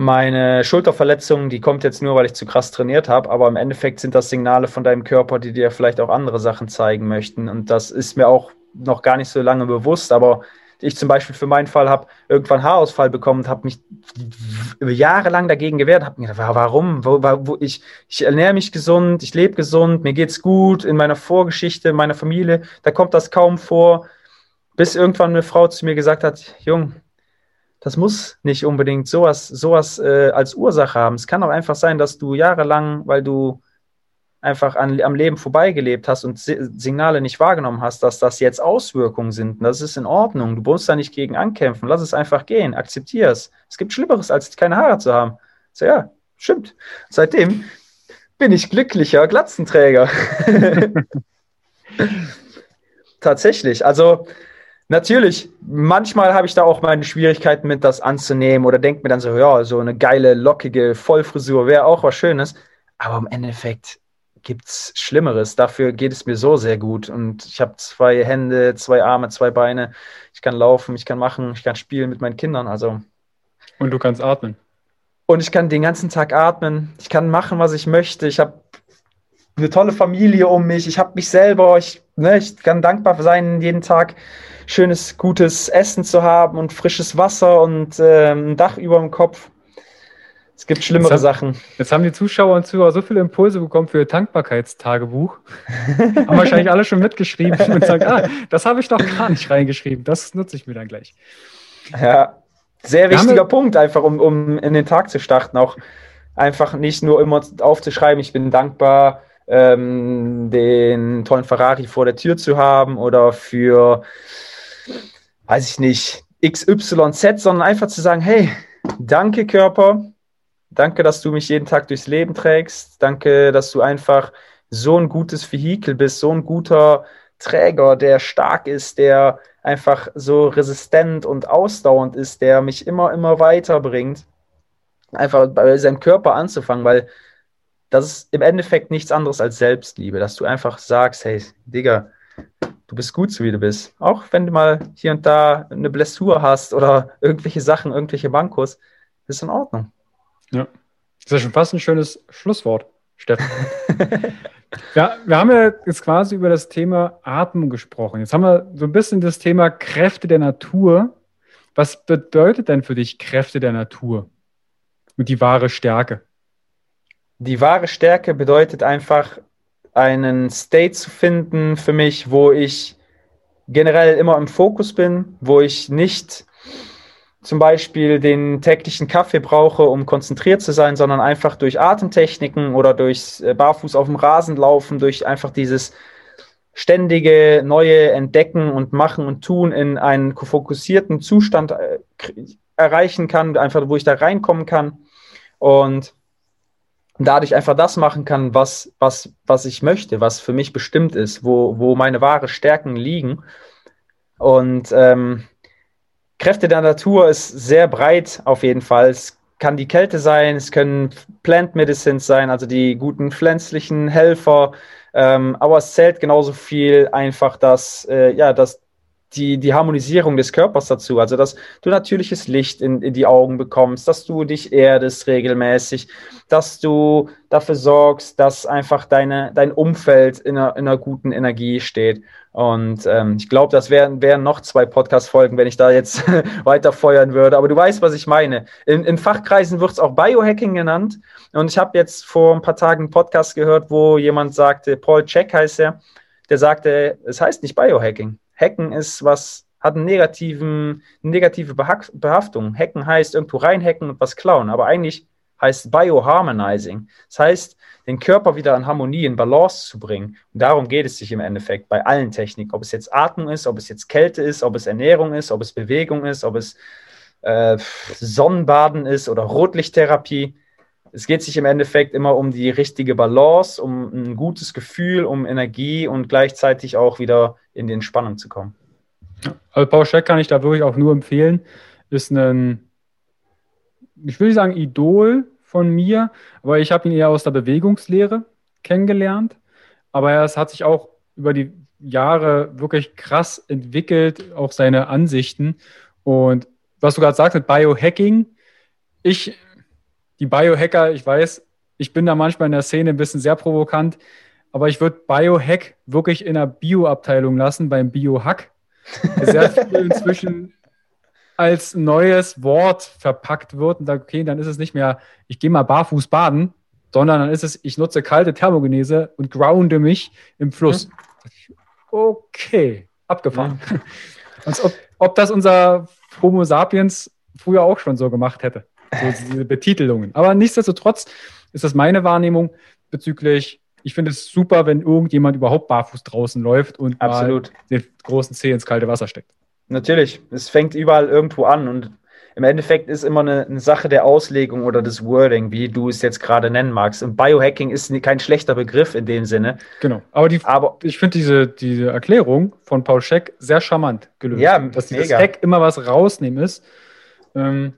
meine Schulterverletzung, die kommt jetzt nur, weil ich zu krass trainiert habe, aber im Endeffekt sind das Signale von deinem Körper, die dir vielleicht auch andere Sachen zeigen möchten. Und das ist mir auch noch gar nicht so lange bewusst, aber ich zum Beispiel für meinen Fall habe irgendwann Haarausfall bekommen und habe mich jahrelang dagegen gewehrt, habe mir gedacht, warum? Wo, wo, ich, ich ernähre mich gesund, ich lebe gesund, mir geht's gut, in meiner Vorgeschichte, in meiner Familie, da kommt das kaum vor, bis irgendwann eine Frau zu mir gesagt hat, Jung, das muss nicht unbedingt sowas, sowas äh, als Ursache haben. Es kann auch einfach sein, dass du jahrelang, weil du einfach an, am Leben vorbeigelebt hast und Signale nicht wahrgenommen hast, dass das jetzt Auswirkungen sind. Das ist in Ordnung. Du musst da nicht gegen ankämpfen. Lass es einfach gehen. Akzeptier es. Es gibt Schlimmeres, als keine Haare zu haben. So, ja, stimmt. Seitdem bin ich glücklicher Glatzenträger. Tatsächlich. Also, Natürlich, manchmal habe ich da auch meine Schwierigkeiten mit, das anzunehmen oder denke mir dann so, ja, so eine geile, lockige Vollfrisur wäre auch was Schönes. Aber im Endeffekt gibt es Schlimmeres. Dafür geht es mir so sehr gut. Und ich habe zwei Hände, zwei Arme, zwei Beine. Ich kann laufen, ich kann machen, ich kann spielen mit meinen Kindern. Also. Und du kannst atmen. Und ich kann den ganzen Tag atmen. Ich kann machen, was ich möchte. Ich habe eine tolle Familie um mich. Ich habe mich selber. Ich, ne, ich kann dankbar sein, jeden Tag schönes, gutes Essen zu haben und frisches Wasser und äh, ein Dach über dem Kopf. Es gibt schlimmere jetzt Sachen. Jetzt haben die Zuschauer und Zuhörer so viele Impulse bekommen für ihr Dankbarkeitstagebuch. haben wahrscheinlich alle schon mitgeschrieben und sagen, ah, das habe ich doch gar nicht reingeschrieben. Das nutze ich mir dann gleich. Ja, sehr wichtiger Punkt, einfach um, um in den Tag zu starten. Auch einfach nicht nur immer aufzuschreiben, ich bin dankbar, ähm, den tollen Ferrari vor der Tür zu haben oder für, weiß ich nicht, XYZ, sondern einfach zu sagen, hey, danke Körper, Danke, dass du mich jeden Tag durchs Leben trägst. Danke, dass du einfach so ein gutes Vehikel bist, so ein guter Träger, der stark ist, der einfach so resistent und ausdauernd ist, der mich immer, immer weiterbringt. Einfach bei seinem Körper anzufangen, weil das ist im Endeffekt nichts anderes als Selbstliebe, dass du einfach sagst, hey, Digga, du bist gut so wie du bist. Auch wenn du mal hier und da eine Blessur hast oder irgendwelche Sachen, irgendwelche Bankos, ist in Ordnung. Ja. Das ist ja schon fast ein schönes Schlusswort, Steffen. ja, wir haben ja jetzt quasi über das Thema Atmung gesprochen. Jetzt haben wir so ein bisschen das Thema Kräfte der Natur. Was bedeutet denn für dich Kräfte der Natur und die wahre Stärke? Die wahre Stärke bedeutet einfach, einen State zu finden für mich, wo ich generell immer im Fokus bin, wo ich nicht zum Beispiel den täglichen Kaffee brauche, um konzentriert zu sein, sondern einfach durch Atemtechniken oder durchs äh, Barfuß auf dem Rasen laufen, durch einfach dieses ständige neue Entdecken und Machen und Tun in einen fokussierten Zustand äh, erreichen kann, einfach wo ich da reinkommen kann. Und dadurch einfach das machen kann, was, was, was ich möchte, was für mich bestimmt ist, wo, wo meine wahre Stärken liegen. Und ähm, Kräfte der Natur ist sehr breit auf jeden Fall. Es kann die Kälte sein, es können Plant Medicines sein, also die guten pflanzlichen Helfer. Ähm, aber es zählt genauso viel einfach, dass, äh, ja, dass die, die Harmonisierung des Körpers dazu, also dass du natürliches Licht in, in die Augen bekommst, dass du dich erdest regelmäßig, dass du dafür sorgst, dass einfach deine, dein Umfeld in einer, in einer guten Energie steht. Und ähm, ich glaube, das wären, wären noch zwei Podcast-Folgen, wenn ich da jetzt weiter feuern würde. Aber du weißt, was ich meine. In, in Fachkreisen wird es auch Biohacking genannt. Und ich habe jetzt vor ein paar Tagen einen Podcast gehört, wo jemand sagte, Paul Check heißt er, der sagte, es heißt nicht Biohacking. Hacken ist was, hat einen negativen, eine negative Behaftung. Hacken heißt irgendwo reinhacken und was klauen. Aber eigentlich heißt Bioharmonizing. Das heißt, den Körper wieder in Harmonie, in Balance zu bringen. Und darum geht es sich im Endeffekt bei allen Techniken. Ob es jetzt Atmung ist, ob es jetzt Kälte ist, ob es Ernährung ist, ob es Bewegung ist, ob es äh, Sonnenbaden ist oder Rotlichttherapie. Es geht sich im Endeffekt immer um die richtige Balance, um ein gutes Gefühl, um Energie und gleichzeitig auch wieder in die Entspannung zu kommen. Also Paul Scheck kann ich da wirklich auch nur empfehlen. Ist ein ich will nicht sagen Idol von mir, aber ich habe ihn eher aus der Bewegungslehre kennengelernt. Aber er hat sich auch über die Jahre wirklich krass entwickelt, auch seine Ansichten. Und was du gerade sagst mit Biohacking, ich, die Biohacker, ich weiß, ich bin da manchmal in der Szene ein bisschen sehr provokant, aber ich würde Biohack wirklich in der Bioabteilung lassen, beim Biohack. Sehr viel inzwischen als neues Wort verpackt wird und sagt, okay, dann ist es nicht mehr, ich gehe mal barfuß baden, sondern dann ist es, ich nutze kalte Thermogenese und grounde mich im Fluss. Okay, abgefahren. Ja. Als ob, ob das unser Homo sapiens früher auch schon so gemacht hätte. So diese Betitelungen. Aber nichtsdestotrotz ist das meine Wahrnehmung bezüglich ich finde es super, wenn irgendjemand überhaupt barfuß draußen läuft und Absolut. den großen Zeh ins kalte Wasser steckt. Natürlich, es fängt überall irgendwo an und im Endeffekt ist immer eine, eine, Sache der Auslegung oder des Wording, wie du es jetzt gerade nennen magst. Und Biohacking ist kein schlechter Begriff in dem Sinne. Genau. Aber, die, Aber ich finde diese, diese Erklärung von Paul Scheck sehr charmant gelöst. Ja, dass mega. das Hack immer was rausnehmen ist. Ähm,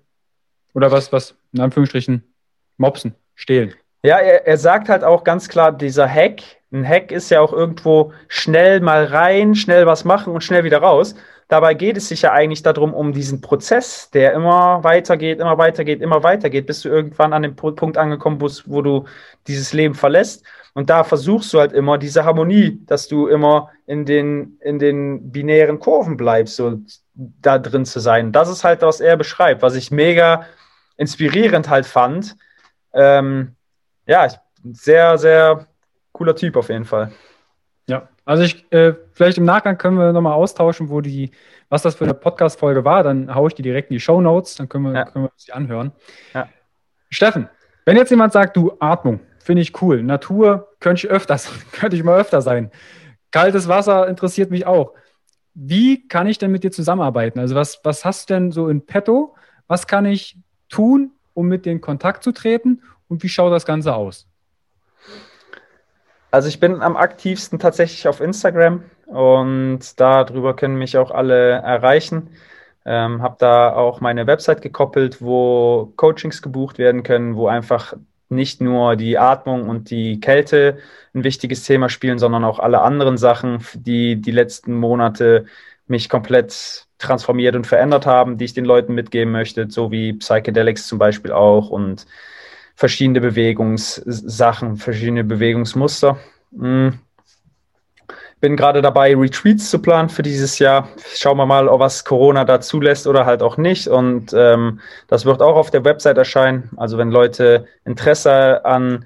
oder was, was in Anführungsstrichen mopsen, stehlen. Ja, er, er sagt halt auch ganz klar, dieser Hack, ein Hack ist ja auch irgendwo schnell mal rein, schnell was machen und schnell wieder raus. Dabei geht es sich ja eigentlich darum, um diesen Prozess, der immer weitergeht, immer weitergeht, immer weitergeht, bis du irgendwann an dem Punkt angekommen bist, wo du dieses Leben verlässt. Und da versuchst du halt immer diese Harmonie, dass du immer in den, in den binären Kurven bleibst, so da drin zu sein. Das ist halt, was er beschreibt, was ich mega inspirierend halt fand. Ähm, ja, sehr, sehr cooler Typ auf jeden Fall. Ja, also ich, äh, vielleicht im Nachgang können wir nochmal austauschen, wo die, was das für eine Podcast-Folge war, dann haue ich die direkt in die Show Notes, dann können wir, ja. können wir uns die anhören. Ja. Steffen, wenn jetzt jemand sagt, du Atmung, finde ich cool, Natur könnte ich öfters, könnte ich mal öfter sein. Kaltes Wasser interessiert mich auch. Wie kann ich denn mit dir zusammenarbeiten? Also was, was hast du denn so in petto? Was kann ich tun, um mit dir in Kontakt zu treten? Und wie schaut das Ganze aus? Also ich bin am aktivsten tatsächlich auf Instagram und darüber können mich auch alle erreichen. Ähm, habe da auch meine Website gekoppelt, wo Coachings gebucht werden können, wo einfach nicht nur die Atmung und die Kälte ein wichtiges Thema spielen, sondern auch alle anderen Sachen, die die letzten Monate mich komplett transformiert und verändert haben, die ich den Leuten mitgeben möchte, so wie Psychedelics zum Beispiel auch und verschiedene Bewegungssachen, verschiedene Bewegungsmuster. Hm. Bin gerade dabei, Retreats zu planen für dieses Jahr. Schauen wir mal, was Corona da zulässt oder halt auch nicht. Und ähm, das wird auch auf der Website erscheinen. Also wenn Leute Interesse an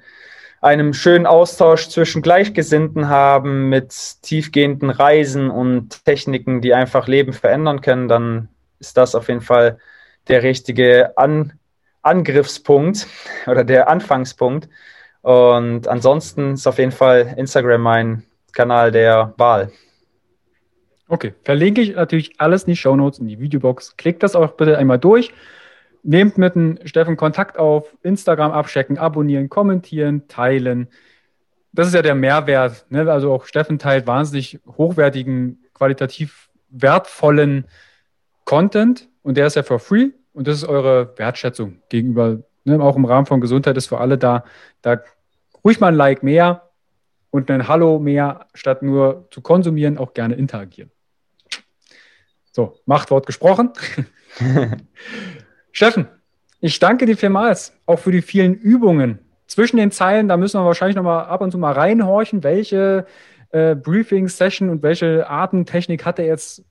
einem schönen Austausch zwischen Gleichgesinnten haben, mit tiefgehenden Reisen und Techniken, die einfach Leben verändern können, dann ist das auf jeden Fall der richtige An Angriffspunkt oder der Anfangspunkt. Und ansonsten ist auf jeden Fall Instagram mein Kanal der Wahl. Okay, verlinke ich natürlich alles in die Show Notes, in die Videobox. Klickt das auch bitte einmal durch. Nehmt mit dem Steffen Kontakt auf, Instagram abchecken, abonnieren, kommentieren, teilen. Das ist ja der Mehrwert. Ne? Also auch Steffen teilt wahnsinnig hochwertigen, qualitativ wertvollen Content und der ist ja for free. Und das ist eure Wertschätzung gegenüber, ne, auch im Rahmen von Gesundheit ist für alle da. Da ruhig mal ein Like mehr und ein Hallo mehr, statt nur zu konsumieren, auch gerne interagieren. So, Machtwort gesprochen. Steffen, ich danke dir vielmals, auch für die vielen Übungen. Zwischen den Zeilen, da müssen wir wahrscheinlich noch mal ab und zu mal reinhorchen, welche äh, Briefing-Session und welche Artentechnik hat er jetzt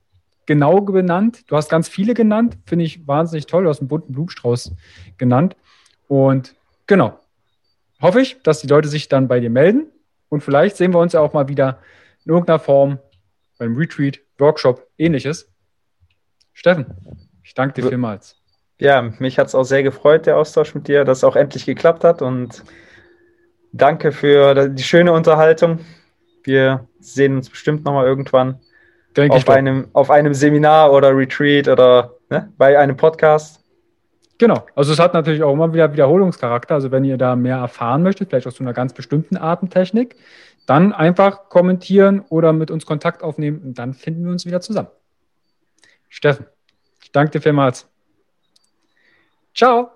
genau benannt. Du hast ganz viele genannt, finde ich wahnsinnig toll. Du hast einen bunten Blumenstrauß genannt. Und genau, hoffe ich, dass die Leute sich dann bei dir melden. Und vielleicht sehen wir uns ja auch mal wieder in irgendeiner Form beim Retreat, Workshop, ähnliches. Steffen, ich danke dir vielmals. Ja, mich hat es auch sehr gefreut, der Austausch mit dir, dass es auch endlich geklappt hat. Und danke für die schöne Unterhaltung. Wir sehen uns bestimmt nochmal irgendwann. Denke auf, einem, auf einem Seminar oder Retreat oder ne, bei einem Podcast. Genau, also es hat natürlich auch immer wieder Wiederholungscharakter. Also wenn ihr da mehr erfahren möchtet, vielleicht aus so einer ganz bestimmten Atemtechnik, dann einfach kommentieren oder mit uns Kontakt aufnehmen und dann finden wir uns wieder zusammen. Steffen, ich danke dir vielmals. Ciao.